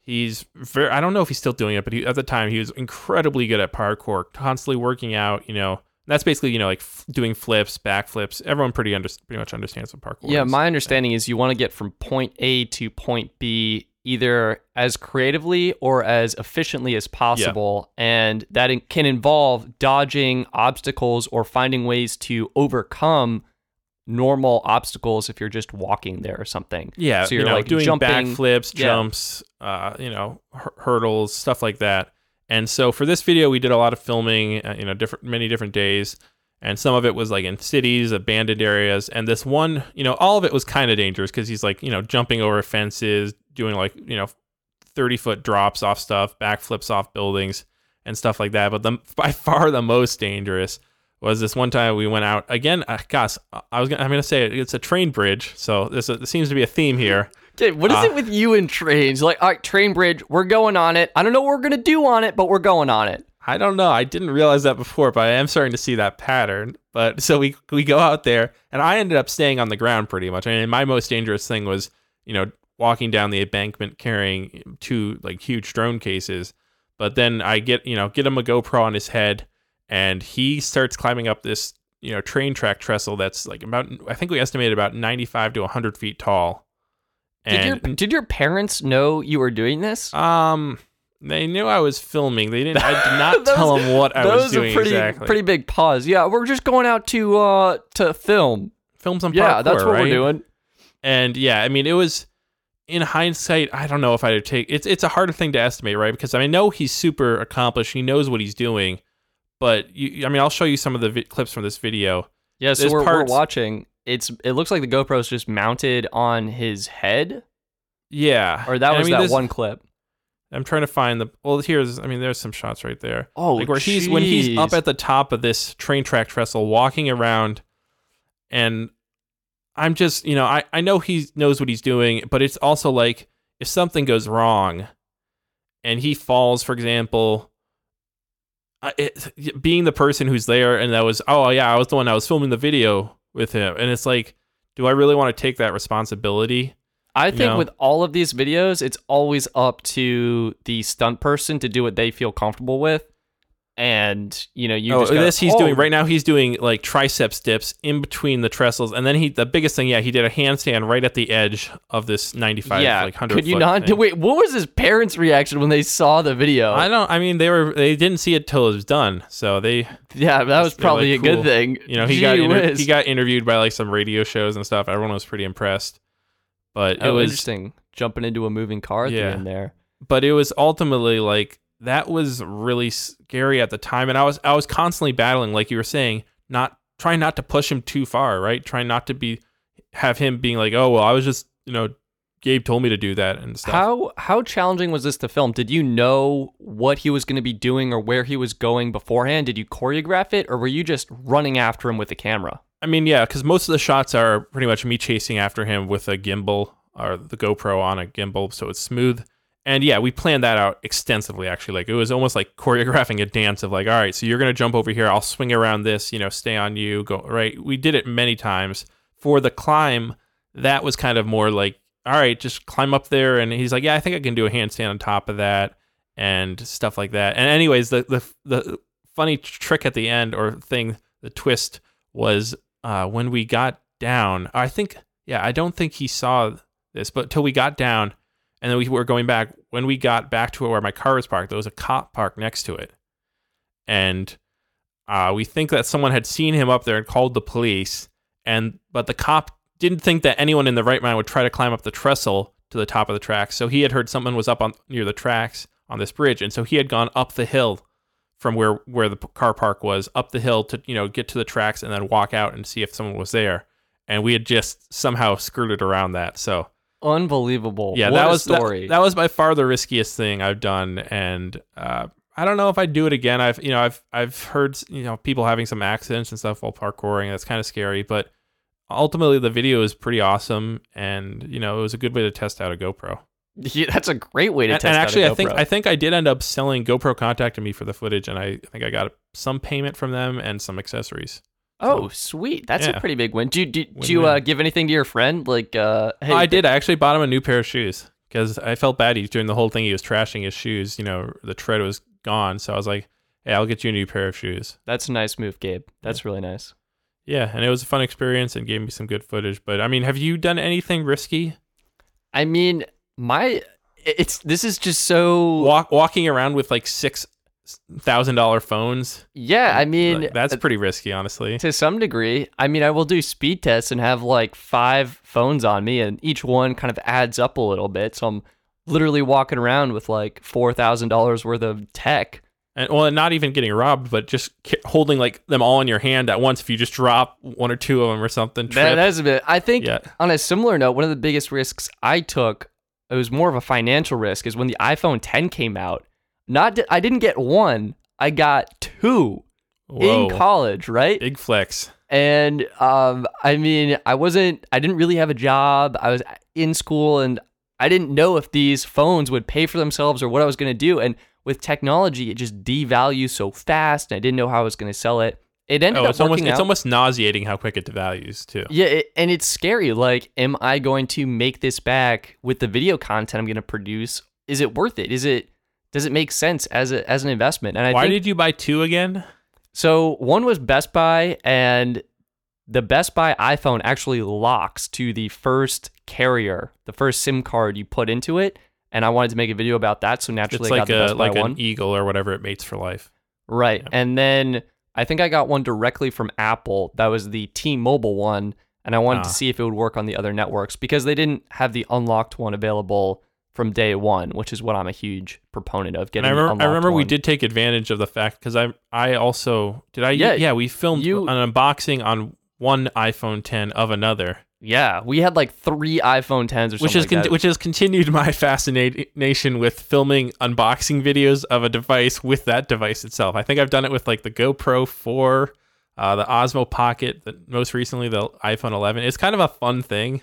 Speaker 2: he's very, I don't know if he's still doing it, but he, at the time he was incredibly good at parkour, constantly working out, you know. That's basically, you know, like f- doing flips, backflips. Everyone pretty under, pretty much understands what parkour
Speaker 1: Yeah,
Speaker 2: is.
Speaker 1: my understanding is you want to get from point A to point B either as creatively or as efficiently as possible. And that in- can involve dodging obstacles or finding ways to overcome normal obstacles if you're just walking there or something.
Speaker 2: Yeah,
Speaker 1: So
Speaker 2: you
Speaker 1: you're
Speaker 2: know,
Speaker 1: like
Speaker 2: doing
Speaker 1: jumping-
Speaker 2: backflips,
Speaker 1: yeah.
Speaker 2: jumps, uh, you know, hur- hurdles, stuff like that. And so for this video, we did a lot of filming, uh, you know, different many different days, and some of it was like in cities, abandoned areas, and this one, you know, all of it was kind of dangerous because he's like, you know, jumping over fences, doing like, you know, thirty foot drops off stuff, backflips off buildings, and stuff like that. But the by far the most dangerous was this one time we went out again. Uh, gosh, I was gonna, I'm gonna say it, it's a train bridge, so this, this seems to be a theme here.
Speaker 1: Okay, what is
Speaker 2: Uh,
Speaker 1: it with you and trains? Like, all right, train bridge, we're going on it. I don't know what we're gonna do on it, but we're going on it.
Speaker 2: I don't know. I didn't realize that before, but I am starting to see that pattern. But so we we go out there, and I ended up staying on the ground pretty much. I mean, my most dangerous thing was, you know, walking down the embankment carrying two like huge drone cases. But then I get you know get him a GoPro on his head, and he starts climbing up this you know train track trestle that's like about I think we estimated about ninety five to hundred feet tall.
Speaker 1: Did your did your parents know you were doing this?
Speaker 2: um, they knew I was filming. They didn't. I did not tell them what I was
Speaker 1: Those
Speaker 2: doing
Speaker 1: pretty
Speaker 2: exactly.
Speaker 1: pretty big pause. Yeah, we're just going out to uh to film.
Speaker 2: film some
Speaker 1: yeah,
Speaker 2: parkour,
Speaker 1: that's what
Speaker 2: right?
Speaker 1: we're doing.
Speaker 2: And yeah, I mean, it was in hindsight, I don't know if I'd take it's it's a harder thing to estimate, right? Because I know he's super accomplished, he knows what he's doing, but you, I mean, I'll show you some of the vi- clips from this video.
Speaker 1: Yeah, so
Speaker 2: There's
Speaker 1: we're, we're watching. It's it looks like the GoPro's just mounted on his head,
Speaker 2: Yeah,
Speaker 1: or that
Speaker 2: And I
Speaker 1: was
Speaker 2: mean,
Speaker 1: that
Speaker 2: there's-
Speaker 1: one clip.
Speaker 2: I'm trying to find the. Well, here's. I mean, there's some shots right there.
Speaker 1: Oh,
Speaker 2: like where he's when he's up at the top of this train track trestle, walking around, and I'm just, you know, I I know he knows what he's doing, but it's also like if something goes wrong, and he falls, for example. I- It, being the person who's there and that was oh yeah I was the one that was filming the video with him. And it's like do I really want to take that responsibility?
Speaker 1: I think
Speaker 2: know?
Speaker 1: with all of these videos, it's always up to the stunt person to do what they feel comfortable with, and you know you
Speaker 2: oh, this he's doing right now. He's doing like triceps dips in between the trestles, and then he the biggest thing, yeah, he did a handstand right at the edge of this ninety-five,
Speaker 1: Yeah,
Speaker 2: like hundred.
Speaker 1: could you not? Wait, what was his parents' reaction when they saw the video?
Speaker 2: I don't. I mean, they were they didn't see it till it was done, so they,
Speaker 1: yeah, that was probably
Speaker 2: like,
Speaker 1: a good thing.
Speaker 2: you know, he
Speaker 1: Gee
Speaker 2: got inter- he got interviewed by like some radio shows and stuff. Everyone was pretty impressed, but it
Speaker 1: oh,
Speaker 2: was
Speaker 1: interesting jumping into a moving car at
Speaker 2: Yeah.
Speaker 1: the end there.
Speaker 2: but it was ultimately like that was really scary at the time and i was i was constantly battling like you were saying not trying not to push him too far right trying not to be have him being like oh well i was just you know gabe told me to do that and stuff
Speaker 1: How how challenging was this to film? Did you know what he was going to be doing or where he was going beforehand? Did you choreograph it, or were you just running after him with the camera?
Speaker 2: i mean yeah because most of the shots are pretty much me chasing after him with a gimbal or the gopro on a gimbal so it's smooth and yeah we planned that out extensively actually. Like it was almost like choreographing a dance of like all right so you're going to jump over here. I'll swing around this you know stay on you go right? We did it many times. For the climb that was kind of more like all right just climb up there. And he's like yeah i think i can do a handstand on top of that and stuff like that. And anyways the the, the funny trick at the end or thing the twist was uh, when we got down i think yeah i don't think he saw this but till we got down and then we were going back when we got back to where my car was parked there was a cop parked next to it. And uh, we think that someone had seen him up there and called the police. And but the cop didn't think that anyone in the right mind would try to climb up the trestle to the top of the tracks. So he had heard someone was up on near the tracks on this bridge. And so he had gone up the hill from where where the car park was up the hill to you know get to the tracks and then walk out and see if someone was there. And we had just somehow skirted around that. So
Speaker 1: Unbelievable.
Speaker 2: yeah
Speaker 1: What
Speaker 2: that was that-
Speaker 1: story.
Speaker 2: That, was by far the riskiest thing i've done and uh, i don't know if i'd do it again i've you know i've i've heard you know people having some accidents and stuff while parkouring that's kind of scary but ultimately the video is pretty awesome and you know it was a good way to test out a gopro
Speaker 1: Yeah, that's a great way to
Speaker 2: and,
Speaker 1: test
Speaker 2: and actually i think i think i did end up selling gopro contacted me for the footage and i think i got some payment from them and some accessories
Speaker 1: Oh, sweet. That's
Speaker 2: Yeah.
Speaker 1: a pretty big win. Do you, do, do you
Speaker 2: Win-win.
Speaker 1: uh, give anything to your friend? Like, uh, hey,
Speaker 2: I did. I actually bought him a new pair of shoes because I felt bad. He during the whole thing he was trashing his shoes. You know, the tread was gone. So I was like, "Hey, I'll get you a new pair of shoes."
Speaker 1: That's a nice move, Gabe. That's really nice.
Speaker 2: Yeah, and it was a fun experience and gave me some good footage. But I mean, have you done anything risky?
Speaker 1: I mean, my it's this is just so
Speaker 2: Walk walking around with like six thousand dollar phones.
Speaker 1: yeah. I mean,
Speaker 2: Like, that's uh, pretty risky, honestly.
Speaker 1: to some degree. I mean, I will do speed tests and have like five phones on me, and each one kind of adds up a little bit. So I'm literally walking around with like four thousand dollars worth of tech.
Speaker 2: And well, not even getting robbed, but just holding like them all in your hand at once. If you just drop one or two of them or something,
Speaker 1: That, that's a bit. I think
Speaker 2: yeah.
Speaker 1: on a similar note, one of the biggest risks I took, it was more of a financial risk, is when the iPhone 10 came out. Not I didn't get one, I got two
Speaker 2: Whoa.
Speaker 1: in college, right?
Speaker 2: Big flex.
Speaker 1: And um, I mean, I wasn't, I didn't really have a job. I was in school, and I didn't know if these phones would pay for themselves or what I was going to do. And with technology, it just devalues so fast, and I didn't know how I was going to sell it. It ended
Speaker 2: Oh,
Speaker 1: up
Speaker 2: it's almost
Speaker 1: working
Speaker 2: it's
Speaker 1: out.
Speaker 2: almost nauseating how quick it devalues too.
Speaker 1: Yeah, it, and it's scary. Like, am I going to make this back with the video content I'm going to produce? Is it worth it? Is it does it make sense as a as an investment? And I
Speaker 2: Why
Speaker 1: think
Speaker 2: did you buy two again?
Speaker 1: so. One was Best Buy, and the Best Buy iPhone actually locks to the first carrier, the first SIM card you put into it. And I wanted to make a video about that, so naturally
Speaker 2: It's
Speaker 1: I got
Speaker 2: like
Speaker 1: the
Speaker 2: a
Speaker 1: Best Buy
Speaker 2: like
Speaker 1: one.
Speaker 2: an eagle or whatever it mates for life.
Speaker 1: Right.
Speaker 2: Yeah.
Speaker 1: And then I think I got one directly from Apple. That was the T-Mobile one. and I wanted
Speaker 2: Ah.
Speaker 1: to see if it would work on the other networks because they didn't have the unlocked one available from day one, which is what I'm a huge proponent of.
Speaker 2: And
Speaker 1: Getting
Speaker 2: I remember, I remember we did take advantage of the fact because I I also did I
Speaker 1: Yeah,
Speaker 2: yeah, we filmed
Speaker 1: you-
Speaker 2: an unboxing on one iPhone 10 of another,
Speaker 1: Yeah, we had like three iPhone 10s or
Speaker 2: which
Speaker 1: something
Speaker 2: has
Speaker 1: like
Speaker 2: con-
Speaker 1: that.
Speaker 2: which has continued my fascination with filming unboxing videos of a device with that device itself. I think I've done it with like the GoPro 4, uh, the Osmo Pocket, the, most recently the iPhone 11. It's kind of a fun thing,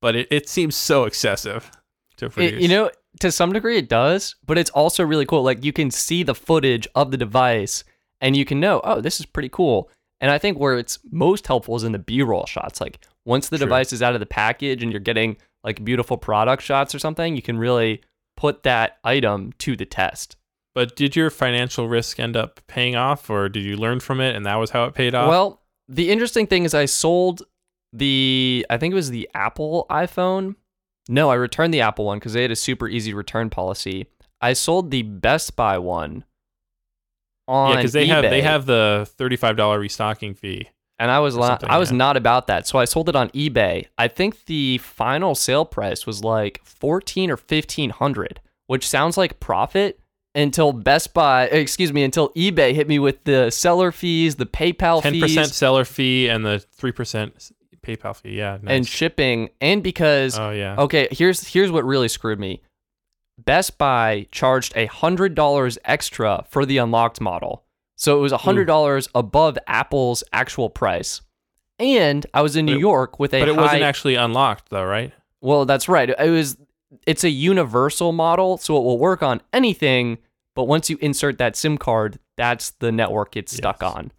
Speaker 2: but it, it seems so excessive to
Speaker 1: It- you know, to some degree it does, but it's also really cool. Like you can see the footage of the device and you can know, oh, this is pretty cool. And I think where it's most helpful is in the B-roll shots. Like once the
Speaker 2: True.
Speaker 1: device is out of the package and you're getting like beautiful product shots or something, you can really put that item to the test.
Speaker 2: But did your financial risk end up paying off, or did you learn from it, and that was how it paid off?
Speaker 1: Well, the interesting thing is I sold the I think it was the Apple iPhone. No, I returned the Apple one because they had a super easy return policy. I sold the Best Buy one on
Speaker 2: yeah, because they have they have the thirty-five dollar restocking fee.
Speaker 1: and I was I was
Speaker 2: yeah.
Speaker 1: not about that. So I sold it on eBay. I think the final sale price was like fourteen or fifteen hundred, which sounds like profit until Best Buy, excuse me, until eBay hit me with the seller fees, the PayPal
Speaker 2: Ten
Speaker 1: fees.
Speaker 2: percent seller fee and the three percent PayPal fee. Yeah, nice.
Speaker 1: and shipping and because
Speaker 2: oh yeah,
Speaker 1: okay here's here's what really screwed me best buy charged a hundred dollars extra for the unlocked model so it was a hundred dollars above apple's actual price and i was in new
Speaker 2: it-
Speaker 1: york with a
Speaker 2: but it
Speaker 1: high,
Speaker 2: wasn't actually unlocked though, right?
Speaker 1: well that's right it was it's a universal model so it will work on anything but once you insert that sim card that's the network it's stuck
Speaker 2: Yes.
Speaker 1: on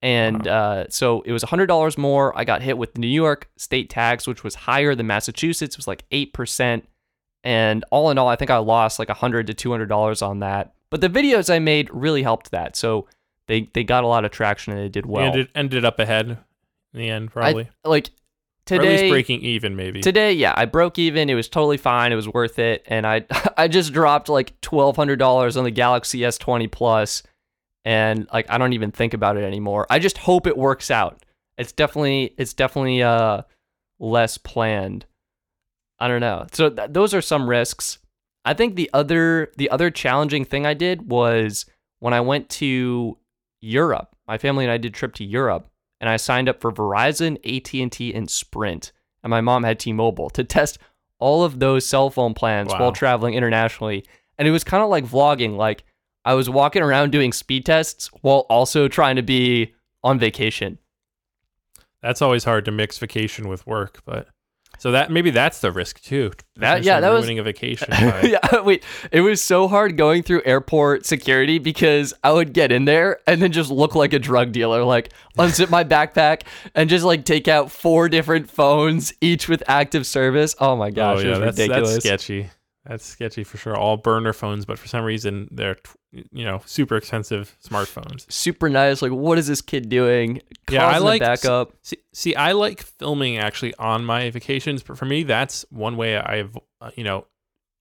Speaker 1: and uh, so it was $100 more. I got hit with new york state tax which was higher than massachusetts. It was like 8% and all in all i think i lost like 100 to $200 on that. But the videos i made really helped that. So they, they got a lot of traction and they did well.
Speaker 2: And it ended up ahead in the end,
Speaker 1: I-
Speaker 2: probably.
Speaker 1: like
Speaker 2: or at
Speaker 1: today
Speaker 2: least breaking even, maybe.
Speaker 1: Today, yeah, I broke even. It was totally fine. It was worth it, and I I just dropped like twelve hundred dollars on the Galaxy S twenty Plus, and like I don't even think about it anymore. I just hope it works out. It's definitely it's definitely uh less planned. I don't know. So th- those are some risks. I think the other the other challenging thing I did was when I went to Europe. My family and I did a trip to Europe, and I signed up for Verizon, AT&T, and Sprint. And my mom had T-Mobile to test all of those cell phone plans
Speaker 2: Wow.
Speaker 1: while traveling internationally. And it was kind of like vlogging. Like I was walking around doing speed tests while also trying to be on vacation.
Speaker 2: That's always hard to mix vacation with work, but so that maybe that's the risk too.
Speaker 1: That- yeah, that was-
Speaker 2: ruining a vacation.
Speaker 1: yeah, wait. It was so hard going through airport security because I would get in there and then just look like a drug dealer, like unzip my backpack and just like take out four different phones, each with active service. Oh my gosh,
Speaker 2: oh
Speaker 1: it was
Speaker 2: that's
Speaker 1: ridiculous.
Speaker 2: that's sketchy. That's sketchy for sure. All burner phones, but for some reason they're you know super expensive smartphones.
Speaker 1: Super nice. Like, what is this kid doing?
Speaker 2: Yeah, I like-
Speaker 1: backup.
Speaker 2: See, see, I like filming actually on my vacations, but for me, that's one way I've, uh, you know,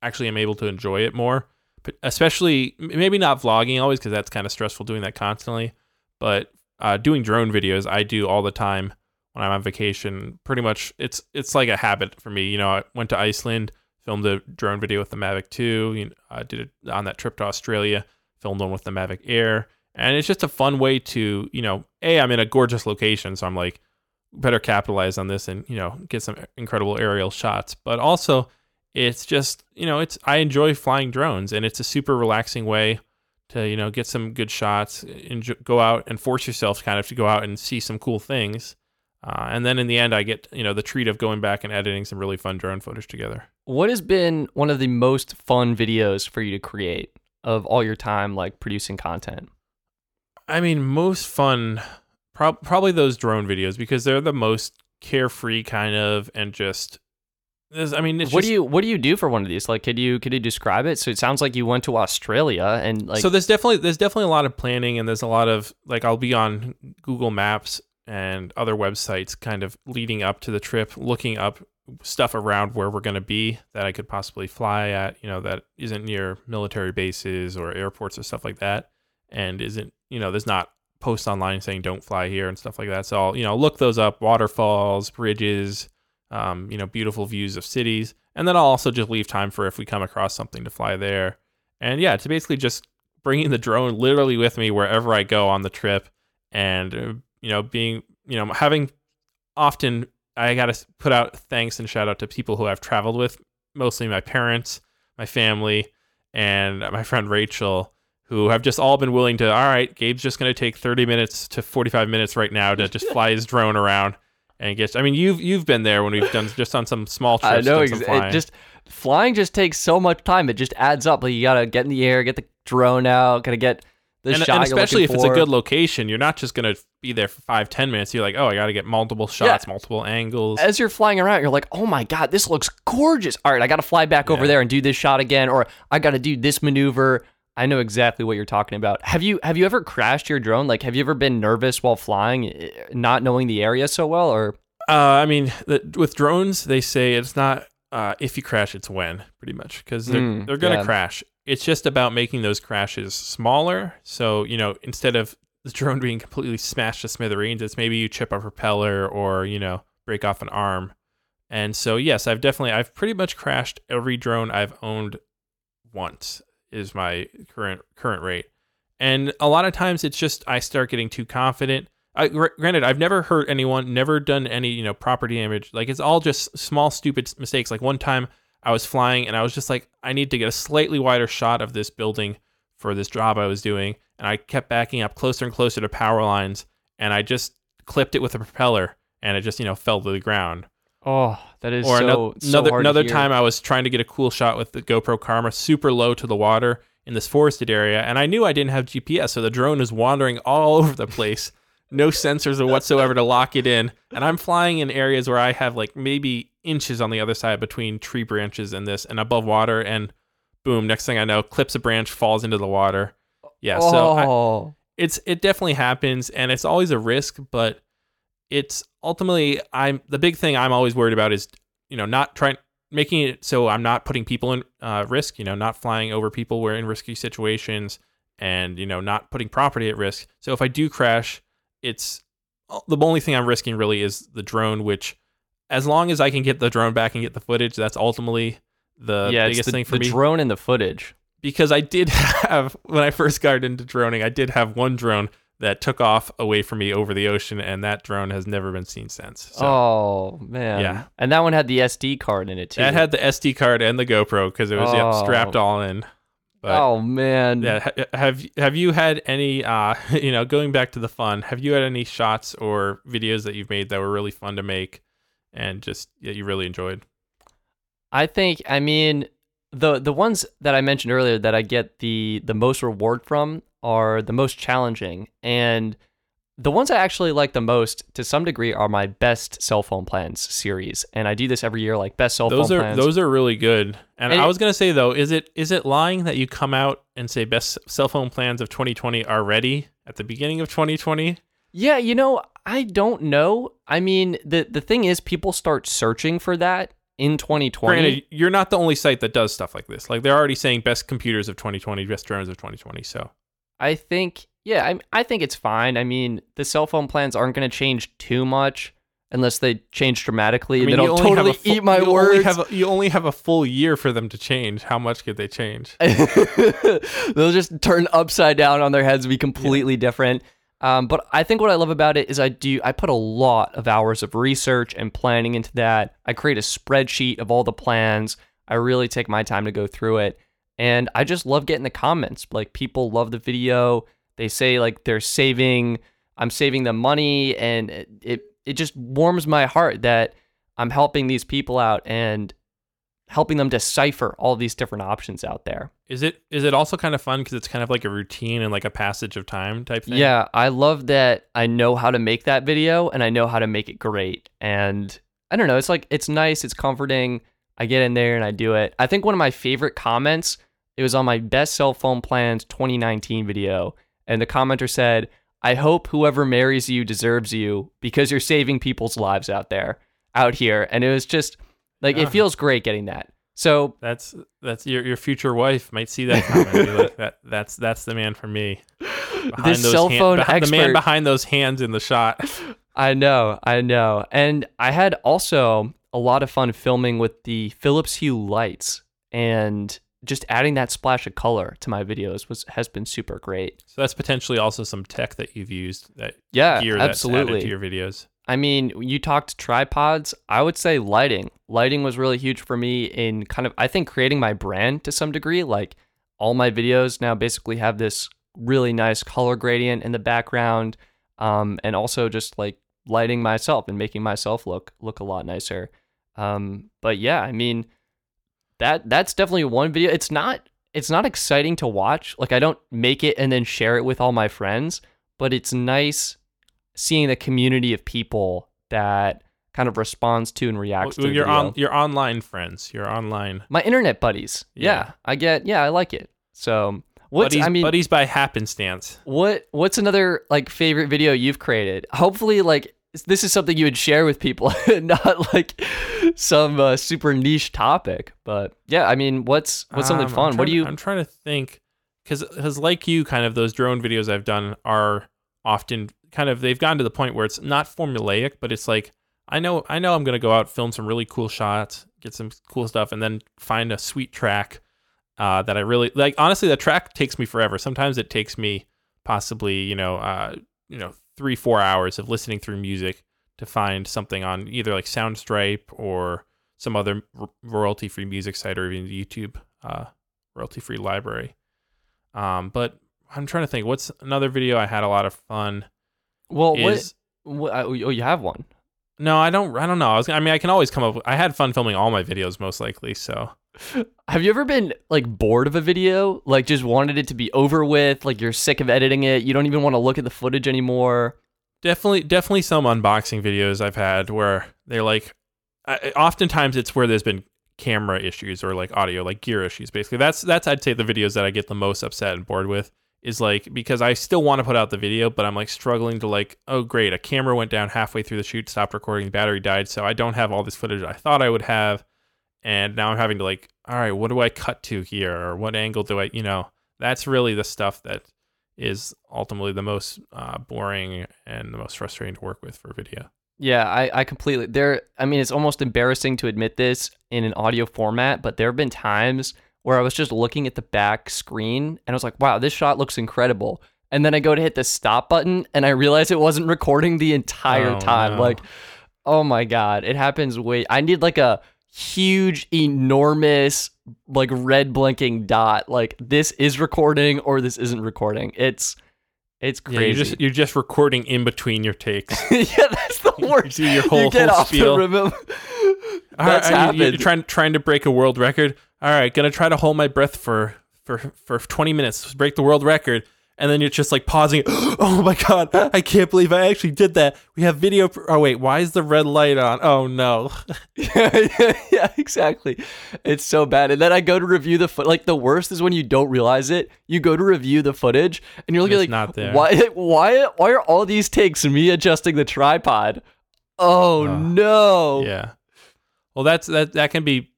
Speaker 2: actually am able to enjoy it more. But especially, maybe not vlogging always because that's kind of stressful doing that constantly. But uh, doing drone videos, I do all the time when I'm on vacation. Pretty much, it's it's like a habit for me. You know, I went to Iceland, filmed a drone video with the Mavic 2. You know, I did it on that trip to Australia, filmed one with the Mavic Air. And it's just a fun way to, you know, A, I'm in a gorgeous location, so I'm like, better capitalize on this and, you know, get some incredible aerial shots. But also, it's just, you know, it's, I enjoy flying drones and it's a super relaxing way to, you know, get some good shots, enjoy, go out and force yourself kind of to go out and see some cool things. Uh, and then in the end, I get, you know, the treat of going back and editing some really fun drone footage together.
Speaker 1: What has been one of the most fun videos for you to create of all your time, like producing content?
Speaker 2: I mean, most fun, prob- probably those drone videos because they're the most carefree kind of and just. I mean, it's
Speaker 1: what
Speaker 2: just,
Speaker 1: do you what do you do for one of these? Like, could you could you describe it? So it sounds like you went to Australia and like
Speaker 2: so there's definitely there's definitely a lot of planning and there's a lot of like I'll be on Google Maps and other websites kind of leading up to the trip, looking up stuff around where we're going to be that I could possibly fly at, you know, that isn't near military bases or airports or stuff like that and isn't, you know, there's not posts online saying don't fly here and stuff like that. So I'll, you know, look those up, waterfalls, bridges, um, you know, beautiful views of cities. And then I'll also just leave time for if we come across something to fly there. And yeah, to basically just bringing the drone literally with me wherever I go on the trip and, uh, you know, being, you know, having often I got to put out thanks and shout out to people who I've traveled with, mostly my parents, my family, and my friend Rachel, who have just all been willing to, all right, Gabe's just going to take 30 minutes to 45 minutes right now to just fly his drone around and get. I mean, you've you've been there when we've done just on some small trips.
Speaker 1: I know ex-
Speaker 2: flying.
Speaker 1: it just flying just takes so much time. It just adds up. Like you gotta get in the air, get the drone out, gotta get the
Speaker 2: and,
Speaker 1: shot.
Speaker 2: and especially if
Speaker 1: looking
Speaker 2: it's a good location, you're not just going to be there for five, ten minutes. You're like, oh, I got to get multiple shots, multiple angles.
Speaker 1: As you're flying around, you're like, "Oh my god, this looks gorgeous!" All right, I gotta fly back over there and do this shot again, or I gotta do this maneuver. I know exactly what you're talking about. Have you have you ever crashed your drone? Like, have you ever been nervous while flying, eh, not knowing the area so well, or
Speaker 2: Uh, I mean, the, with drones, they say it's not uh, if you crash, it's when, pretty much, because they're,
Speaker 1: Mm,
Speaker 2: they're going to
Speaker 1: yeah.
Speaker 2: crash. It's just about making those crashes smaller. So, you know, instead of the drone being completely smashed to smithereens, it's maybe you chip a propeller or, you know, break off an arm. And so, yes, I've definitely, I've pretty much crashed every drone I've owned once is my current current rate. And a lot of times it's just I start getting too confident. I, granted, I've never hurt anyone, never done any you know property damage. Like it's all just small stupid mistakes. Like one time I was flying and I was just like, I need to get a slightly wider shot of this building for this job I was doing, and I kept backing up closer and closer to power lines, and I just clipped it with a propeller, and it just you know fell to the ground
Speaker 1: oh, that is
Speaker 2: or
Speaker 1: so,
Speaker 2: ano-
Speaker 1: so
Speaker 2: another another time I was trying to get a cool shot with the GoPro Karma super low to the water in this forested area, and I knew I didn't have GPS, so the drone is wandering all over the place. No sensors or whatsoever to lock it in, and I'm flying in areas where I have like maybe inches on the other side between tree branches and this, and above water, and boom! Next thing I know, clips a branch, falls into the water. Yeah, so I,
Speaker 1: oh,
Speaker 2: it's it definitely happens and it's always a risk but it's ultimately i'm the big thing i'm always worried about is you know not trying making it so i'm not putting people in uh, risk you know not flying over people where in risky situations and you know not putting property at risk so if i do crash it's uh, the only thing i'm risking really is the drone which as long as i can get the drone back and get the footage that's ultimately the
Speaker 1: yeah,
Speaker 2: biggest
Speaker 1: the,
Speaker 2: thing for
Speaker 1: the
Speaker 2: me The
Speaker 1: drone and the footage.
Speaker 2: because I did have when I first got into droning, I did have one drone that took off away from me over the ocean, and that drone has never been seen since. So
Speaker 1: oh man,
Speaker 2: Yeah.
Speaker 1: and that one had the SD card in it too.
Speaker 2: that had the SD card and the GoPro because it was yep,
Speaker 1: Oh.
Speaker 2: strapped all in. But
Speaker 1: oh man,
Speaker 2: yeah, have have you had any? Uh, you know, going back to the fun, have you had any shots or videos that you've made that were really fun to make, and just that you really enjoyed?
Speaker 1: I think I mean the the ones that I mentioned earlier that I get the the most reward from are the most challenging and the ones I actually like the most to some degree are my best cell phone plans series and I do this every year like best cell
Speaker 2: those
Speaker 1: phone
Speaker 2: are
Speaker 1: plans.
Speaker 2: those are really good. And,
Speaker 1: And
Speaker 2: I was gonna say though, is it is it lying that you come out and say best cell phone plans of 2020 are ready at the beginning of 2020?
Speaker 1: Yeah, you know, I don't know. I mean, the the thing is people start searching for that in 2020.
Speaker 2: Granted, you're not the only site that does stuff like this. Like they're already saying best computers of 2020, best drones of 2020. So
Speaker 1: I think, yeah, I, I think it's fine. I mean, the cell phone plans aren't going to change too much unless they change dramatically.
Speaker 2: I mean, you
Speaker 1: I'll totally
Speaker 2: full-
Speaker 1: eat my
Speaker 2: you Only
Speaker 1: words.
Speaker 2: have a, you only have a full year for them to change. How much could they change?
Speaker 1: They'll just turn upside down on their heads, and be completely different. Um, but I think what I love about it is I do I put a lot of hours of research and planning into that. I create a spreadsheet of all the plans. I really take my time to go through it, and I just love getting the comments. Like people love the video. They say like they're saving. I'm saving them money, and it it, it just warms my heart that I'm helping these people out and helping them decipher all these different options out there.
Speaker 2: Is it is it also kind of fun because it's kind of like a routine and like a passage of time type thing?
Speaker 1: Yeah, I love that I know how to make that video and I know how to make it great. And I don't know, it's like it's nice, it's comforting. I get in there and I do it. I think one of my favorite comments, it was on my best cell phone plans 2019 video, and the commenter said, "I hope whoever marries you deserves you because you're saving people's lives out there, out here." And it was just like
Speaker 2: Yeah.
Speaker 1: it ah. feels great getting that. So
Speaker 2: That's that's your your future wife might see that comment. like, that that's that's the man for me. behind
Speaker 1: This
Speaker 2: those
Speaker 1: cell
Speaker 2: hand-
Speaker 1: phone
Speaker 2: behind- the man behind those hands in the shot.
Speaker 1: I know, I know. And I had also a lot of fun filming with the Philips Hue lights and just adding that splash of color to my videos was has been super great.
Speaker 2: So that's potentially also some tech that you've used that
Speaker 1: Yeah,
Speaker 2: gear
Speaker 1: absolutely.
Speaker 2: to your videos.
Speaker 1: I mean, you talked tripods. I would say lighting. Lighting was really huge for me in kind of, I think, creating my brand to some degree. Like all my videos now basically have this really nice color gradient in the background, um, and also just like lighting myself and making myself look look a lot nicer. Um, but yeah, I mean, that that's definitely one video. It's not it's not exciting to watch. Like I don't make it and then share it with all my friends, but it's nice seeing the community of people that kind of responds to and reacts
Speaker 2: Well,
Speaker 1: to
Speaker 2: your on your online friends, your online
Speaker 1: my internet buddies. Yeah.
Speaker 2: Yeah.
Speaker 1: I get. Yeah, I like it. So what's
Speaker 2: buddies,
Speaker 1: I mean,
Speaker 2: buddies by happenstance.
Speaker 1: what what's another like favorite video you've created? Hopefully, like this is something you would share with people, not like some uh, super niche topic. But yeah, I mean, what's what's something
Speaker 2: Um,
Speaker 1: fun? What do you?
Speaker 2: I'm trying to think because like you, kind of those drone videos I've done are often kind of they've gotten to the point where it's not formulaic, but it's like I know I know I'm gonna go out film some really cool shots, get some cool stuff, and then find a sweet track uh, that I really like. Honestly, the track takes me forever. Sometimes it takes me possibly you know uh, you know three four hours of listening through music to find something on either like Soundstripe or some other royalty free music site or even YouTube uh, royalty free library. Um, but I'm trying to think. What's another video I had a lot of fun
Speaker 1: well,
Speaker 2: is.
Speaker 1: what? what oh, you have one.
Speaker 2: No, I don't. I don't know. I was. I mean, I can always come up. With, I had fun filming all my videos, most likely. So
Speaker 1: Have you ever been like bored of a video? Like just wanted it to be over with? Like you're sick of editing it? You don't even want to look at the footage anymore?
Speaker 2: definitely, definitely some unboxing videos I've had where they're like. I, oftentimes, it's where there's been camera issues or like audio, like gear issues. Basically, that's that's I'd say the videos that I get the most upset and bored with is like because I still want to put out the video, but I'm like struggling to like, oh great, a camera went down halfway through the shoot, stopped recording, the battery died, so I don't have all this footage I thought I would have, and now I'm having to like, all right, what do I cut to here, or what angle do I, you know, that's really the stuff that is ultimately the most uh, boring and the most frustrating to work with for video.
Speaker 1: Yeah, I, I completely there I mean it's almost embarrassing to admit this in an audio format, but there have been times where I was just looking at the back screen and I was like, wow, this shot looks incredible. And then I go to hit the stop button and I realize it wasn't recording the entire
Speaker 2: Oh,
Speaker 1: time.
Speaker 2: no.
Speaker 1: Like, oh my God. It happens way I need like a huge, enormous, like red blinking dot. Like this is recording or this isn't recording. It's it's
Speaker 2: Yeah,
Speaker 1: crazy.
Speaker 2: you're just you're just recording in between your takes.
Speaker 1: yeah, that's the worst.
Speaker 2: do your whole-
Speaker 1: you get
Speaker 2: whole
Speaker 1: off
Speaker 2: spiel.
Speaker 1: the rhythm.
Speaker 2: All
Speaker 1: That's
Speaker 2: right, you-
Speaker 1: happened.
Speaker 2: You're trying trying to break a world record. All right, gonna try to hold my breath for for for 20 minutes, break the world record, and then you're just like pausing. Oh my god, I can't believe I actually did that. We have video. Pr- oh wait, why is the red light on? Oh no.
Speaker 1: yeah, yeah, yeah, exactly. It's so bad. And then I go to review the foot. Like the worst is when you don't realize it. You go to review the footage, and you're looking
Speaker 2: It's
Speaker 1: like,
Speaker 2: not there.
Speaker 1: why, why, why are all these takes me adjusting the tripod? Oh
Speaker 2: Oh,
Speaker 1: no.
Speaker 2: Yeah. Well, that's that that can be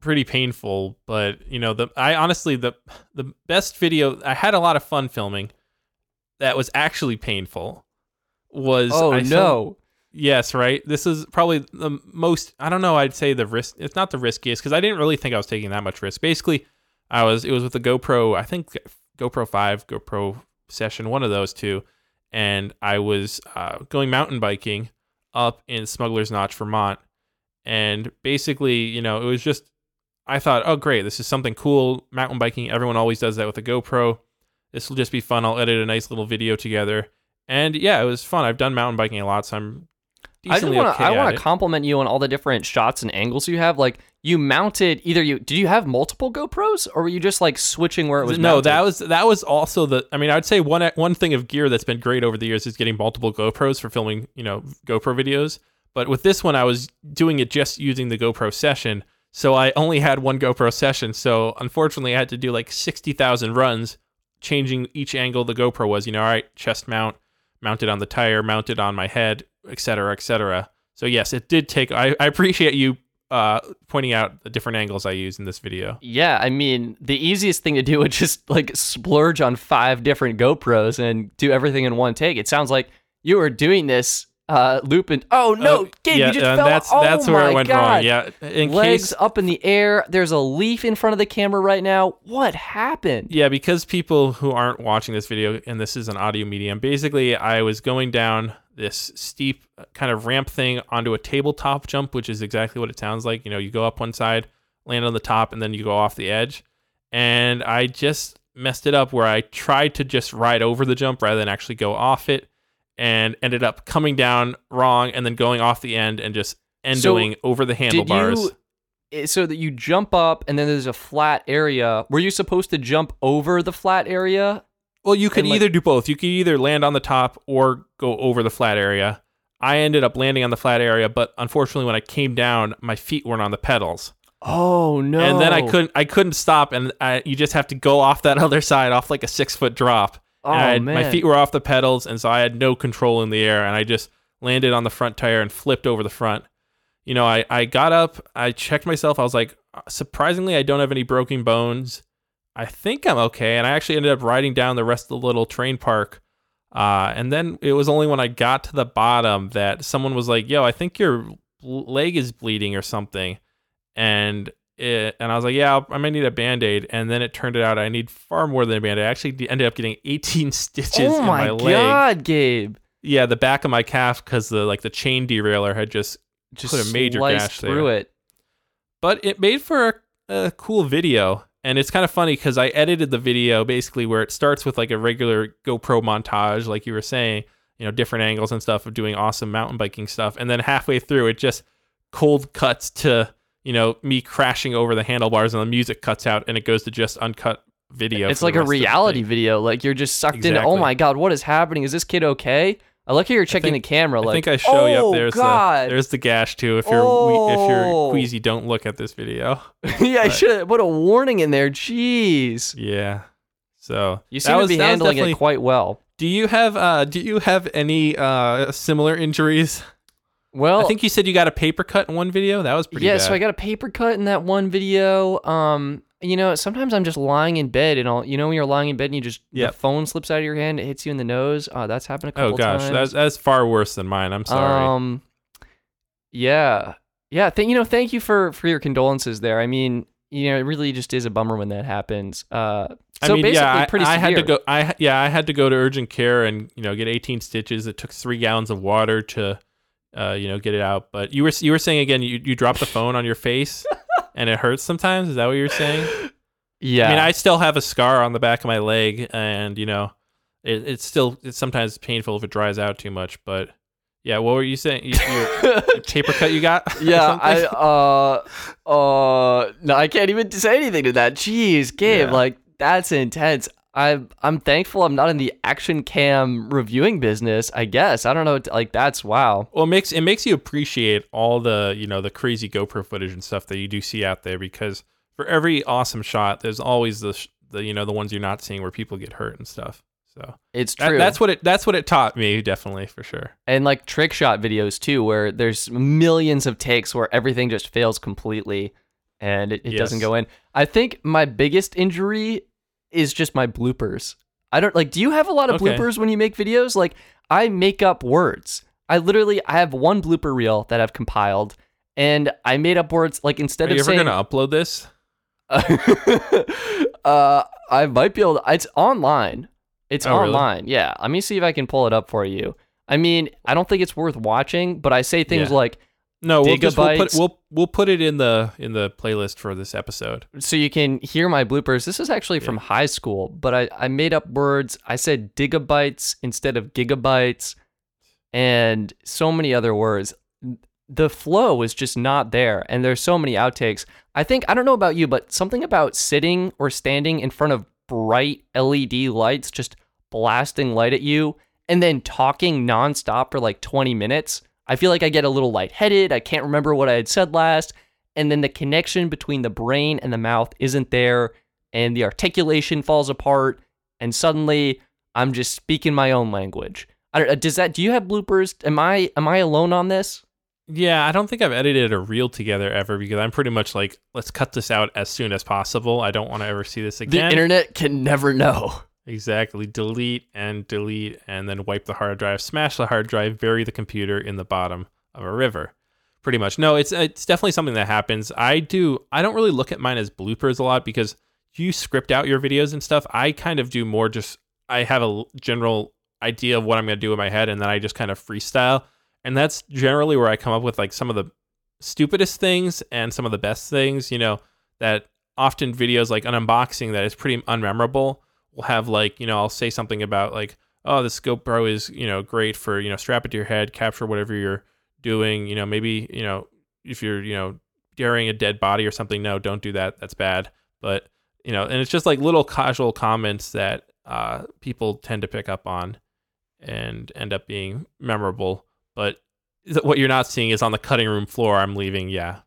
Speaker 2: pretty painful, but you know, the I honestly the the best video I had a lot of fun filming that was actually painful was
Speaker 1: Oh
Speaker 2: I
Speaker 1: no.
Speaker 2: Yes, right. This is probably the most. I don't know. I'd say the risk. It's not the riskiest because I didn't really think I was taking that much risk. Basically, I was. It was with the GoPro. I think GoPro Five, GoPro Session, one of those two, and I was uh, going mountain biking up in Smuggler's Notch, Vermont, and basically, you know, it was just. I thought, oh great, this is something cool. Mountain biking. Everyone always does that with a GoPro. This will just be fun. I'll edit a nice little video together. And yeah, it was fun. I've done mountain biking a lot, so I'm
Speaker 1: I
Speaker 2: decently
Speaker 1: want
Speaker 2: okay
Speaker 1: to. I want to compliment you on all the different shots and angles you have. Like you mounted either you. Did you have multiple GoPros or were you just like switching where it was?
Speaker 2: no,
Speaker 1: mounted?
Speaker 2: that was that was also the. I mean, I would say one one thing of gear that's been great over the years is getting multiple GoPros for filming, you know, GoPro videos. But with this one, I was doing it just using the GoPro session, so I only had one GoPro session. So unfortunately, I had to do like sixty thousand runs, changing each angle the GoPro was. You know, all right, chest mount, mounted on the tire, mounted on my head, etc., etc. So yes, it did take. I, I appreciate you uh, pointing out the different angles I use in this video.
Speaker 1: Yeah, I mean, the easiest thing to do would just like splurge on five different GoPros and do everything in one take. It sounds like you were doing this uh looping. Oh no,
Speaker 2: Uh,
Speaker 1: Gabe,
Speaker 2: yeah,
Speaker 1: you just
Speaker 2: and
Speaker 1: fell.
Speaker 2: that's
Speaker 1: oh
Speaker 2: that's where
Speaker 1: my
Speaker 2: I went
Speaker 1: God.
Speaker 2: wrong. Yeah, in
Speaker 1: Legs
Speaker 2: case
Speaker 1: up in the air. There's a leaf in front of the camera right now. What happened?
Speaker 2: Yeah, because people who aren't watching this video, and this is an audio medium, basically, I was going down this steep uh, kind of ramp thing onto a tabletop jump, which is exactly what it sounds like. You know, you go up one side, land on the top, and then you go off the edge. And I just messed it up where I tried to just ride over the jump rather than actually go off it, and ended up coming down wrong and then going off the end and just endoing over the handlebars.
Speaker 1: you? So that you jump up and then there's a flat area. Were you supposed to jump over the flat area?
Speaker 2: Well, you could
Speaker 1: And, like-
Speaker 2: either do both. You could either land on the top or go over the flat area. I ended up landing on the flat area, but unfortunately, when I came down, my feet weren't on the pedals,
Speaker 1: Oh no!
Speaker 2: and then I couldn't. I couldn't stop, and I, you just have to go off that other side, off like a six foot drop.
Speaker 1: Oh
Speaker 2: had-
Speaker 1: man!
Speaker 2: my feet were off the pedals, and so I had no control in the air, and I just landed on the front tire and flipped over the front. You know, I, I got up, I checked myself. I was like, surprisingly, I don't have any broken bones. I think I'm okay. And I actually ended up riding down the rest of the little train park. Uh, and then it was only when I got to the bottom that someone was like, yo, I think your leg is bleeding or something. And it, and I was like, yeah, I might need a band aid. And then it turned out I need far more than a band aid. I actually ended up getting 18 stitches
Speaker 1: oh
Speaker 2: in
Speaker 1: my, leg.
Speaker 2: Oh my leg.
Speaker 1: god, Gabe!
Speaker 2: Yeah, the back of my calf because the like the chain derailleur had just
Speaker 1: Just
Speaker 2: Put a major gash there.
Speaker 1: through it.
Speaker 2: but it made for a, a cool video and it's kind of funny because i edited the video basically where it starts with like a regular gopro montage like you were saying you know different angles and stuff of doing awesome mountain biking stuff and then halfway through it just cold cuts to you know me crashing over the handlebars and the music cuts out and it goes to just uncut video
Speaker 1: It's like a
Speaker 2: rest of the
Speaker 1: reality video. Like you're just sucked into. Oh my god, what is happening? Is this kid okay? I like how you're checking
Speaker 2: think-
Speaker 1: the camera. Like, I
Speaker 2: think I show you
Speaker 1: oh
Speaker 2: up there's
Speaker 1: god,
Speaker 2: the there's the gash too if you're we- if you're
Speaker 1: Oh.
Speaker 2: queasy don't look at this video
Speaker 1: yeah, I
Speaker 2: but-
Speaker 1: should put a warning in there. Jeez,
Speaker 2: yeah so
Speaker 1: you seem to
Speaker 2: was-
Speaker 1: be handling it quite well.
Speaker 2: Do you have uh do you have any uh similar injuries?
Speaker 1: Well,
Speaker 2: I think you said you got a paper cut in one video. That was pretty
Speaker 1: yeah.
Speaker 2: bad.
Speaker 1: So I got a paper cut in that one video. Um, you know, sometimes I'm just lying in bed and I'll, you know, when you're lying in bed and you just
Speaker 2: Yep.
Speaker 1: the phone slips out of your hand, it hits you in the nose. Uh, that's happened a couple
Speaker 2: oh gosh,
Speaker 1: times.
Speaker 2: that's that's far worse than mine. I'm sorry.
Speaker 1: Um, yeah, yeah. Th- you know, thank you for for your condolences there. I mean, you know, it really just is a bummer when that happens. Uh, so
Speaker 2: I mean,
Speaker 1: basically,
Speaker 2: yeah, I,
Speaker 1: pretty
Speaker 2: I had to go. I yeah, I had to go to urgent care and you know get 18 stitches. It took three gallons of water to, uh, you know, get it out. But you were you were saying again, you you dropped the phone on your face, and it hurts sometimes. Is that what you're saying?
Speaker 1: Yeah,
Speaker 2: I mean, I still have a scar on the back of my leg, and you know, it, it's still it's sometimes painful if it dries out too much. But yeah, what were you saying? You, your paper cut you got?
Speaker 1: yeah, I uh uh no, I can't even say anything to that. Jeez, Gabe,
Speaker 2: Yeah.
Speaker 1: like that's intense. I I'm thankful I'm not in the action cam reviewing business. I guess I don't know. Like that's wow.
Speaker 2: Well, it makes it makes you appreciate all the you know the crazy GoPro footage and stuff that you do see out there because for every awesome shot, there's always the sh- the you know the ones you're not seeing where people get hurt and stuff. So
Speaker 1: It's
Speaker 2: that-
Speaker 1: true.
Speaker 2: that's what it that's what it taught me definitely for sure.
Speaker 1: and like trick shot videos too, where there's millions of takes where everything just fails completely and it, it doesn't go in. I think my biggest injury is just my bloopers. I don't like. Do you have a lot of
Speaker 2: Okay.
Speaker 1: bloopers when you make videos? Like I make up words. I literally I have one blooper reel that I've compiled, and I made up words like instead of saying.
Speaker 2: Are you
Speaker 1: of
Speaker 2: ever gonna upload this?
Speaker 1: uh, I might be able. To, it's online. It's
Speaker 2: Oh, really?
Speaker 1: online. Yeah. Let me see if I can pull it up for you. I mean, I don't think it's worth watching, but I say things
Speaker 2: Yeah.
Speaker 1: like
Speaker 2: No, we'll just we'll put we'll we'll put it in the in the playlist for this episode.
Speaker 1: so you can hear my bloopers. This is actually from high school, but I, I made up words. I said gigabytes instead of gigabytes and so many other words. The flow is just not there, and there's so many outtakes. I think, I don't know about you, but something about sitting or standing in front of bright LED lights just blasting light at you and then talking nonstop for like 20 minutes. I feel like I get a little lightheaded. I can't remember what I had said last. And then the connection between the brain and the mouth isn't there. And the articulation falls apart. And suddenly I'm just speaking my own language. I don't, uh, does that, do you have bloopers? Am I, am I alone on this?
Speaker 2: Yeah, I don't think I've edited a reel together ever because I'm pretty much like, let's cut this out as soon as possible. I don't want to ever see this again.
Speaker 1: The internet can never know.
Speaker 2: Exactly. Delete and delete and then wipe the hard drive, smash the hard drive, bury the computer in the bottom of a river. Pretty much. No, it's it's definitely something that happens. I do I don't really look at mine as bloopers a lot because you script out your videos and stuff. I kind of do more just I have a general idea of what I'm going to do in my head and then I just kind of freestyle. And that's generally where I come up with like some of the stupidest things and some of the best things, you know, that often videos like an unboxing that is pretty unmemorable will have like, you know, I'll say something about like, oh, this GoPro is, you know, great for, you know, strap it to your head, capture whatever you're doing, you know, maybe, you know, if you're, you know, daring a dead body or something, no, don't do that. That's bad. But, you know, and it's just like little casual comments that uh, people tend to pick up on and end up being memorable. But what you're not seeing is on the cutting room floor, I'm leaving, yeah,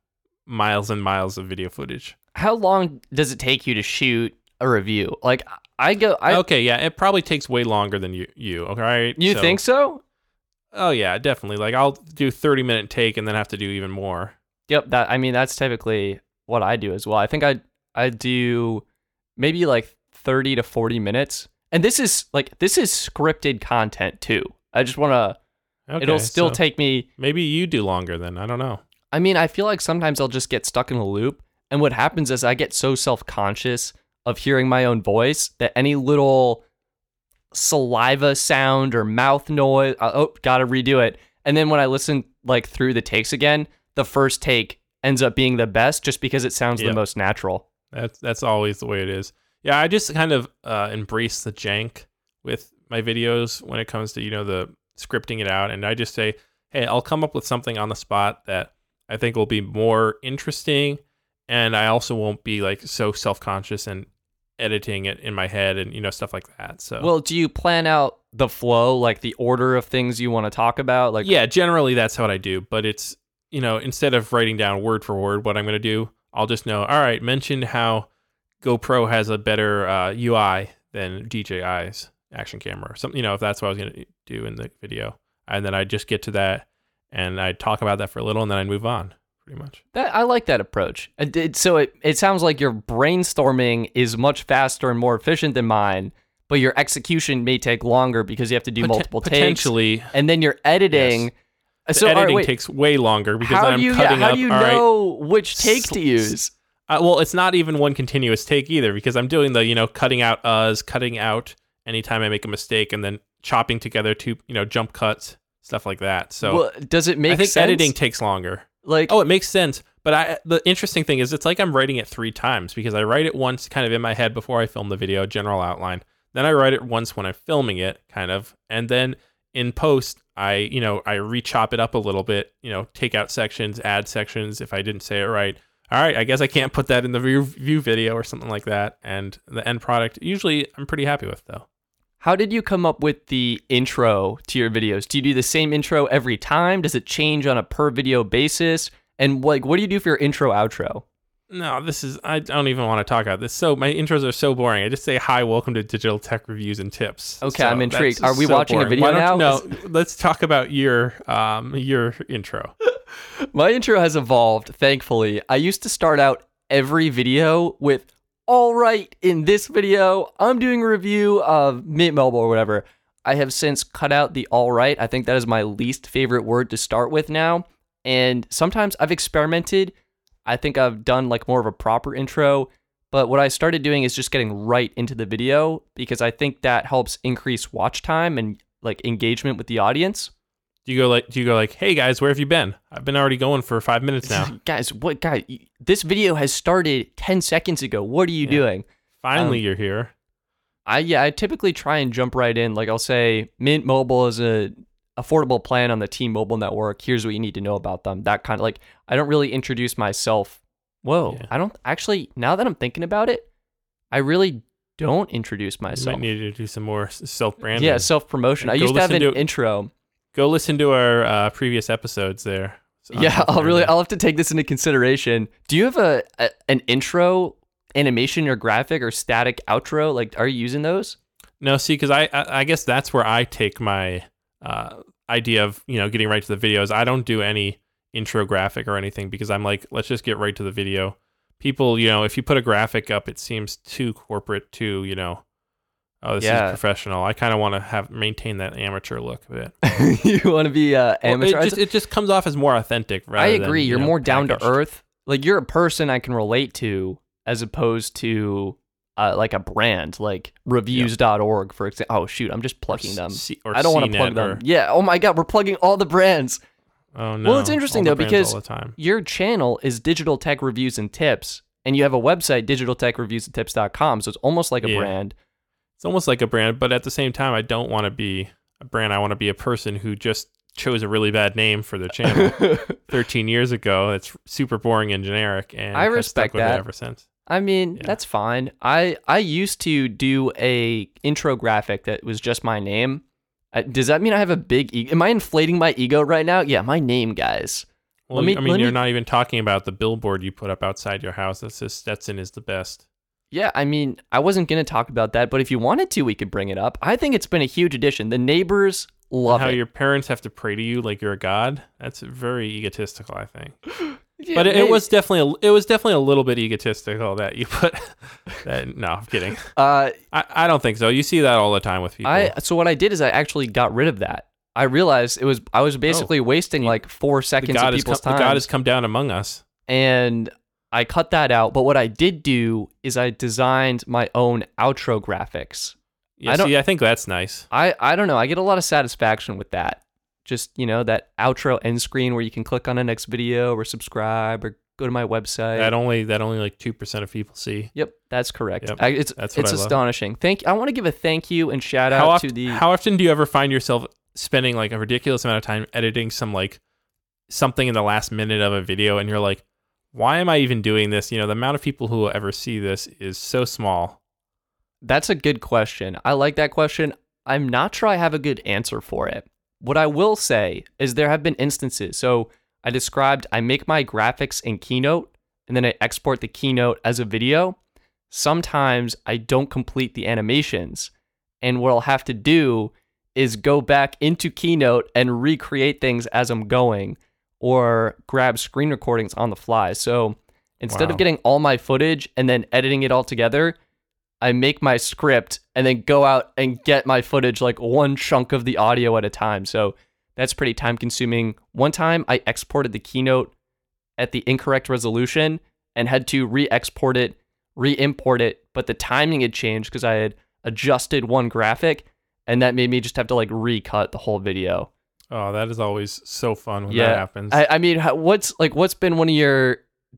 Speaker 2: miles and miles of video footage.
Speaker 1: How long does it take you to shoot a review? Like I go I
Speaker 2: okay, yeah, it probably takes way longer than you. You okay? Right?
Speaker 1: You
Speaker 2: So-
Speaker 1: think so?
Speaker 2: Oh yeah, definitely. Like I'll do 30 minute take and then have to do even more.
Speaker 1: Yep, that I mean that's typically what I do as well. I think I I do maybe like 30 to 40 minutes. And this is like this is scripted content too. I just want to
Speaker 2: Okay,
Speaker 1: it'll still
Speaker 2: so
Speaker 1: take me
Speaker 2: Maybe you do longer then. I don't know.
Speaker 1: I mean, I feel like sometimes I'll just get stuck in a loop. And what happens is I get so self conscious of hearing my own voice that any little saliva sound or mouth noise, uh, oh, gotta redo it. And then when I listen like through the takes again, the first take ends up being the best just because it sounds
Speaker 2: Yep.
Speaker 1: the most natural.
Speaker 2: That's that's always the way it is. Yeah, I just kind of uh, embrace the jank with my videos when it comes to you know the scripting it out, and I just say, hey, I'll come up with something on the spot that I think will be more interesting, and I also won't be like so self conscious and editing it in my head and you know stuff like that. So
Speaker 1: Well, do you plan out the flow, like the order of things you want to talk about? Like,
Speaker 2: yeah, generally that's what I do. But it's you know instead of writing down word for word what I'm going to do, I'll just know. All right, mention how GoPro has a better uh, UI than DJI's action camera. or Something you know if that's what I was going to do in the video, and then I just get to that and I talk about that for a little, and then I move on. Pretty much.
Speaker 1: That, I like that approach. It- so it, it sounds like your brainstorming is much faster and more efficient than mine, but your execution may take longer because you have to do
Speaker 2: Poten-
Speaker 1: multiple takes.
Speaker 2: potentially.
Speaker 1: And then your editing.
Speaker 2: The
Speaker 1: So all right,
Speaker 2: editing
Speaker 1: wait,
Speaker 2: takes way longer because
Speaker 1: how
Speaker 2: I'm
Speaker 1: you,
Speaker 2: cutting
Speaker 1: how
Speaker 2: up.
Speaker 1: do you
Speaker 2: all right,
Speaker 1: know which take to use?
Speaker 2: Uh, well, it's not even one continuous take either because I'm doing the you know cutting out uhs, cutting out anytime I make a mistake, and then chopping together two you know jump cuts, stuff like that. So
Speaker 1: well, does it make
Speaker 2: I think
Speaker 1: sense?
Speaker 2: editing takes longer.
Speaker 1: Like,
Speaker 2: Oh, it makes sense. But I the interesting thing is it's like I'm writing it three times because I write it once kind of in my head before I film the video, general outline. Then I write it once when I'm filming it, kind of, and then in post I you know I re-chop it up a little bit, you know, take out sections, add sections if I didn't say it right. All right, I guess I can't put that in the view, view video or something like that. And the end product usually I'm pretty happy with though.
Speaker 1: How did you come up with the intro to your videos? Do you do the same intro every time? Does it change on a per video basis? And like, what do you do for your intro outro?
Speaker 2: No, this is I don't even want to talk about this. So my intros are so boring. I just say hi, welcome to Digital Tech Reviews and Tips.
Speaker 1: Okay,
Speaker 2: So
Speaker 1: I'm intrigued. Are we
Speaker 2: so
Speaker 1: watching a video now?
Speaker 2: No, let's talk about your um your intro.
Speaker 1: My intro has evolved, thankfully. I used to start out every video with, all right, in this video, I'm doing a review of Mint Mobile or whatever. I have since cut out the all right. I think that is my least favorite word to start with now. And sometimes I've experimented. I think I've done like more of a proper intro. But what I started doing is just getting right into the video because I think that helps increase watch time and like engagement with the audience.
Speaker 2: Do you go like do you go like, hey guys, where have you been? I've been already going for five minutes now.
Speaker 1: guys, what guy? This video has started ten seconds ago. What are you
Speaker 2: Yeah.
Speaker 1: doing?
Speaker 2: Finally,
Speaker 1: Um,
Speaker 2: you're here.
Speaker 1: I yeah, I typically try and jump right in. Like I'll say, Mint Mobile is a affordable plan on the T-Mobile network. Here's what you need to know about them. That kind of like I don't really introduce myself. Whoa,
Speaker 2: Yeah.
Speaker 1: I don't actually. Now that I'm thinking about it, I really don't introduce
Speaker 2: You
Speaker 1: myself.
Speaker 2: might need to do some more self branding.
Speaker 1: yeah, self promotion. I used to have an
Speaker 2: to-
Speaker 1: intro.
Speaker 2: Go listen to our uh, previous episodes there.
Speaker 1: Yeah, I'll really. I'll have to take this into consideration. Do you have a, a an intro animation or graphic or static outro? Like, are you using those?
Speaker 2: No, see, because I, I I guess that's where I take my uh, idea of you know getting right to the videos. I don't do any intro graphic or anything because I'm like, let's just get right to the video. People, you know, if you put a graphic up, it seems too corporate, too, you know, oh, this
Speaker 1: Yeah.
Speaker 2: is professional. I kind of want to have maintain that amateur look a bit.
Speaker 1: you want to be uh,
Speaker 2: Well,
Speaker 1: amateur?
Speaker 2: it, just, it just comes off as more authentic.
Speaker 1: I agree.
Speaker 2: Than, you
Speaker 1: you're
Speaker 2: know,
Speaker 1: more down to earth. Like you're a person I can relate to, as opposed to uh, like a brand, like reviews.org, for example. Oh shoot, I'm just plugging them.
Speaker 2: C-
Speaker 1: I don't want to plug them.
Speaker 2: or-
Speaker 1: Yeah. Oh my god, we're plugging all the brands.
Speaker 2: oh no.
Speaker 1: Well, it's interesting, though, because-. Your channel is Digital Tech Reviews and Tips, and you have a website, digitaltechreviewsandtips.com. So it's almost like a
Speaker 2: Yeah.
Speaker 1: brand.
Speaker 2: It's almost like a brand, but at the same time, I don't want to be a brand. I want to be a person who just chose a really bad name for their channel 13 years ago. It's super boring and generic, and
Speaker 1: I respect that.
Speaker 2: it ever since.
Speaker 1: I mean,
Speaker 2: Yeah.
Speaker 1: that's fine. I I used to do a intro graphic that was just my name. Does that mean I have a big ego? Am I inflating my ego right now? Yeah, my name, guys.
Speaker 2: Well,
Speaker 1: me-
Speaker 2: I mean, you're
Speaker 1: me-
Speaker 2: not even talking about the billboard you put up outside your house. That's just Stetson is the best.
Speaker 1: Yeah, I mean, I wasn't going to talk about that, but if you wanted to, we could bring it up. I think it's been a huge addition. The neighbors love
Speaker 2: How
Speaker 1: it.
Speaker 2: your parents have to pray to you like you're a god. That's very egotistical, I think.
Speaker 1: Yeah,
Speaker 2: But it, it was definitely a, it was definitely a little bit egotistical that you put. that, no, I'm kidding.
Speaker 1: Uh,
Speaker 2: I, I don't think so. You see that all the time with people.
Speaker 1: I so what I did is I actually got rid of that. I realized it was I was basically wasting like four seconds of
Speaker 2: come,
Speaker 1: people's time.
Speaker 2: God has come down among us.
Speaker 1: and I cut that out. But what I did do is I designed my own outro graphics.
Speaker 2: Yeah,
Speaker 1: I don't-
Speaker 2: see, I think that's nice.
Speaker 1: I I don't know. I get a lot of satisfaction with that. Just you know that outro end screen where you can click on the next video or subscribe or go to my website.
Speaker 2: That only that only like two percent of people see.
Speaker 1: Yep, that's correct.
Speaker 2: Yep,
Speaker 1: I, it's
Speaker 2: that's what
Speaker 1: it's
Speaker 2: I love.
Speaker 1: astonishing. Thank. I want to give a thank you and shout out
Speaker 2: How
Speaker 1: to the.
Speaker 2: how often do you ever find yourself spending like a ridiculous amount of time editing some like something in the last minute of a video, and you're like, why am I even doing this? You know, the amount of people who will ever see this is so small.
Speaker 1: That's a good question. I like that question. I'm not sure I have a good answer for it. What I will say is there have been instances. So I described I make my graphics in Keynote and then I export the Keynote as a video. Sometimes I don't complete the animations. And what I'll have to do is go back into Keynote and recreate things as I'm going or grab screen recordings on the fly. So instead
Speaker 2: Wow.
Speaker 1: of getting all my footage and then editing it all together, I make my script and then go out and get my footage like one chunk of the audio at a time. So that's pretty time consuming. One time I exported the keynote at the incorrect resolution and had to re export it, re import it, but the timing had changed because I had adjusted one graphic and that made me just have to like recut the whole video.
Speaker 2: Oh, that is always so fun when
Speaker 1: Yeah,
Speaker 2: that happens.
Speaker 1: I, I mean, what's like what's been one of your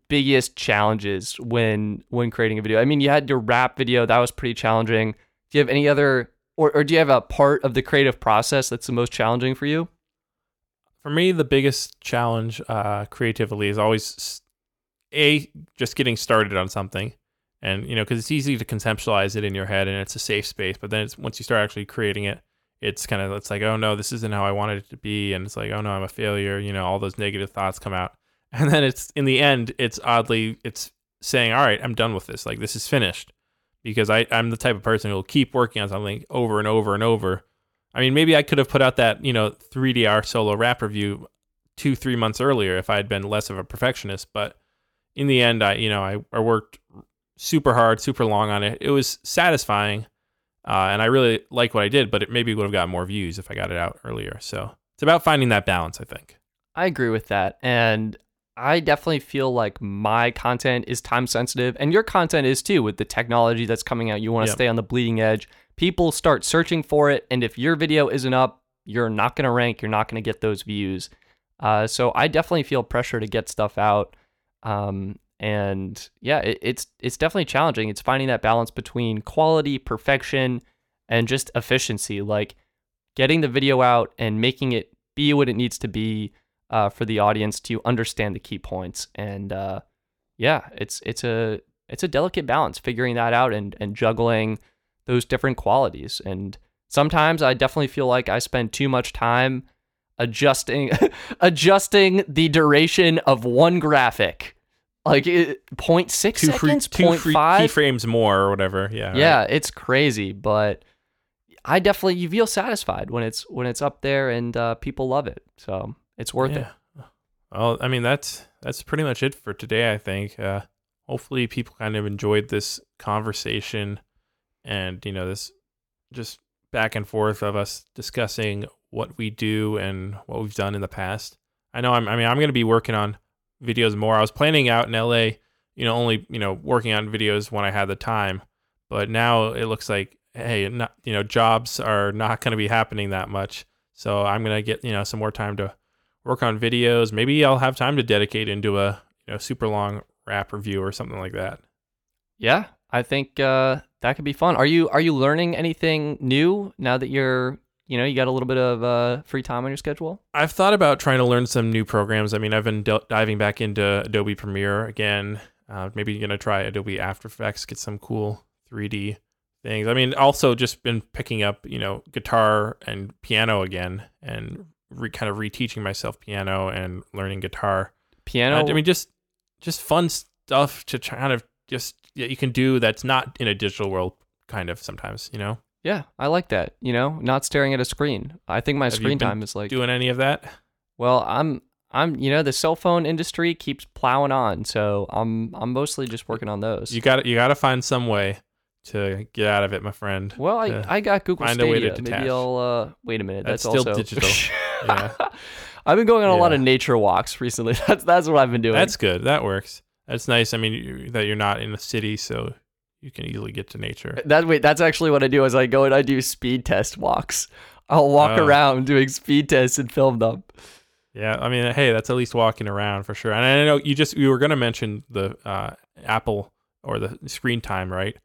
Speaker 1: biggest challenges when when creating a video? I mean, you had your rap video that was pretty challenging. Do you have any other, or or do you have a part of the creative process that's the most challenging for you?
Speaker 2: For me, the biggest challenge uh, creatively is always a just getting started on something, and you know, because it's easy to conceptualize it in your head and it's a safe space. But then it's, once you start actually creating it, it's kind of it's like, oh no, this isn't how I wanted it to be, and it's like, oh no, I'm a failure. You know, all those negative thoughts come out, and then it's in the end, it's oddly, it's saying, all right, I'm done with this. Like this is finished, because I I'm the type of person who will keep working on something over and over and over. I mean, maybe I could have put out that, you know, 3DR solo rap review two, three months earlier if I had been less of a perfectionist. But in the end, I, you know, I, I worked super hard, super long on it. It was satisfying. Uh, and I really like what I did, but it maybe would have got more views if I got it out earlier. So it's about finding that balance, I think.
Speaker 1: I agree with that, and I definitely feel like my content is time sensitive, and your content is too. With the technology that's coming out, you want to
Speaker 2: Yep.
Speaker 1: stay on the bleeding edge. People start searching for it, and if your video isn't up, you're not going to rank. You're not going to get those views. Uh, so I definitely feel pressure to get stuff out. Um, and yeah, it, it's it's definitely challenging. It's finding that balance between quality, perfection, and just efficiency. Like getting the video out and making it be what it needs to be uh, for the audience to understand the key points. And uh, yeah, it's it's a it's a delicate balance figuring that out and and juggling those different qualities. And sometimes I definitely feel like I spend too much time adjusting adjusting the duration of one graphic. Like it, 0.6
Speaker 2: Two,
Speaker 1: seconds,
Speaker 2: free
Speaker 1: 0.5.
Speaker 2: keyframes more or whatever. Yeah. right.
Speaker 1: Yeah, it's crazy, but I definitely you feel satisfied when it's when it's up there and uh, people love it. So it's worth it.
Speaker 2: Well, I mean that's that's pretty much it for today. I think. Uh, hopefully, people kind of enjoyed this conversation, and you know this just back and forth of us discussing what we do and what we've done in the past. I know. I'm, I mean, I'm going to be working on videos more. I was planning out in LA, you know, only you know working on videos when I had the time, but now it looks like hey, not you know, jobs are not going to be happening that much. So I'm going to get you know some more time to work on videos. Maybe I'll have time to dedicate into a you know super long rap review or something like that.
Speaker 1: Yeah, I think uh, that could be fun. Are you are you learning anything new now that you're you know you got a little bit of uh, free time on your schedule?
Speaker 2: I've thought about trying to learn some new programs. I mean, I've been d- diving back into Adobe Premiere again. Uh, maybe gonna try Adobe After Effects, get some cool 3D things. I mean, also just been picking up you know guitar and piano again and re- kind of reteaching myself piano and learning guitar.
Speaker 1: Piano.
Speaker 2: Uh, I mean, just just fun stuff to try, kind of just that you can do that's not in a digital world. Kind of sometimes, you know.
Speaker 1: Yeah, I like that. You know, not staring at a screen. I think my
Speaker 2: Have you
Speaker 1: screen
Speaker 2: been
Speaker 1: time is like.
Speaker 2: Doing any of that?
Speaker 1: Well, I'm I'm you know the cell phone industry keeps plowing on, so I'm I'm mostly just working on those.
Speaker 2: You got you got to find some way to get out of it, my friend.
Speaker 1: well, I,
Speaker 2: to
Speaker 1: I got Google
Speaker 2: find a way to
Speaker 1: Stadia.
Speaker 2: detach.
Speaker 1: Maybe I'll uh wait a minute.
Speaker 2: That's
Speaker 1: That's,
Speaker 2: still
Speaker 1: also
Speaker 2: digital. Yeah.
Speaker 1: I've been going on a lot of nature walks recently. That's that's what I've been doing.
Speaker 2: That's good. That works. That's nice. I mean, you, that you're not in a city, so you can easily get to nature.
Speaker 1: that wait. That's actually what I do. Is I go and I do speed test walks. I'll walk
Speaker 2: Oh.
Speaker 1: around doing speed tests and film them.
Speaker 2: Yeah, I mean, hey, that's at least walking around for sure. And I know you just you were going to mention the uh, Apple or the screen time, right?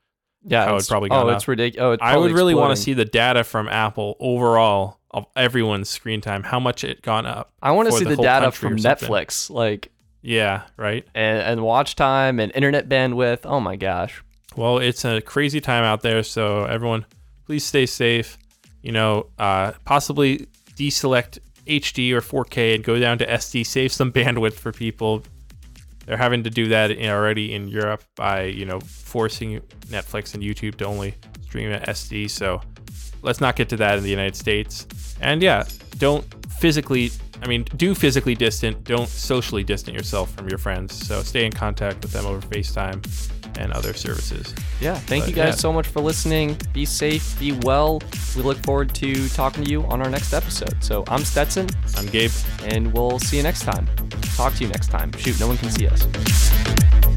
Speaker 1: Yeah,
Speaker 2: How it
Speaker 1: it's-
Speaker 2: probably
Speaker 1: Oh, it's ridiculous. Oh, it's
Speaker 2: I would really want to see the data from Apple overall of everyone's screen time, how much it gone up.
Speaker 1: I want to see
Speaker 2: the
Speaker 1: the, data from. Netflix, like
Speaker 2: Yeah, right.
Speaker 1: and, and watch time and internet bandwidth. Oh my gosh.
Speaker 2: Well, it's a crazy time out there, so everyone, please stay safe. You know, uh, possibly deselect HD or 4K and go down to SD. Save some bandwidth for people. They're having to do that already in Europe by you know forcing Netflix and YouTube to only stream at SD. So let's not get to that in the United States. And yeah, don't physically. I mean, do physically distant. Don't socially distant yourself from your friends. So stay in contact with them over FaceTime and other services.
Speaker 1: Yeah. Thank
Speaker 2: But,
Speaker 1: you guys
Speaker 2: yeah.
Speaker 1: so much for listening. Be safe. Be well. We look forward to talking to you on our next episode. So I'm Stetson,
Speaker 2: I'm Gabe.
Speaker 1: and we'll see you next time. Talk to you next time. Shoot, no one can see us.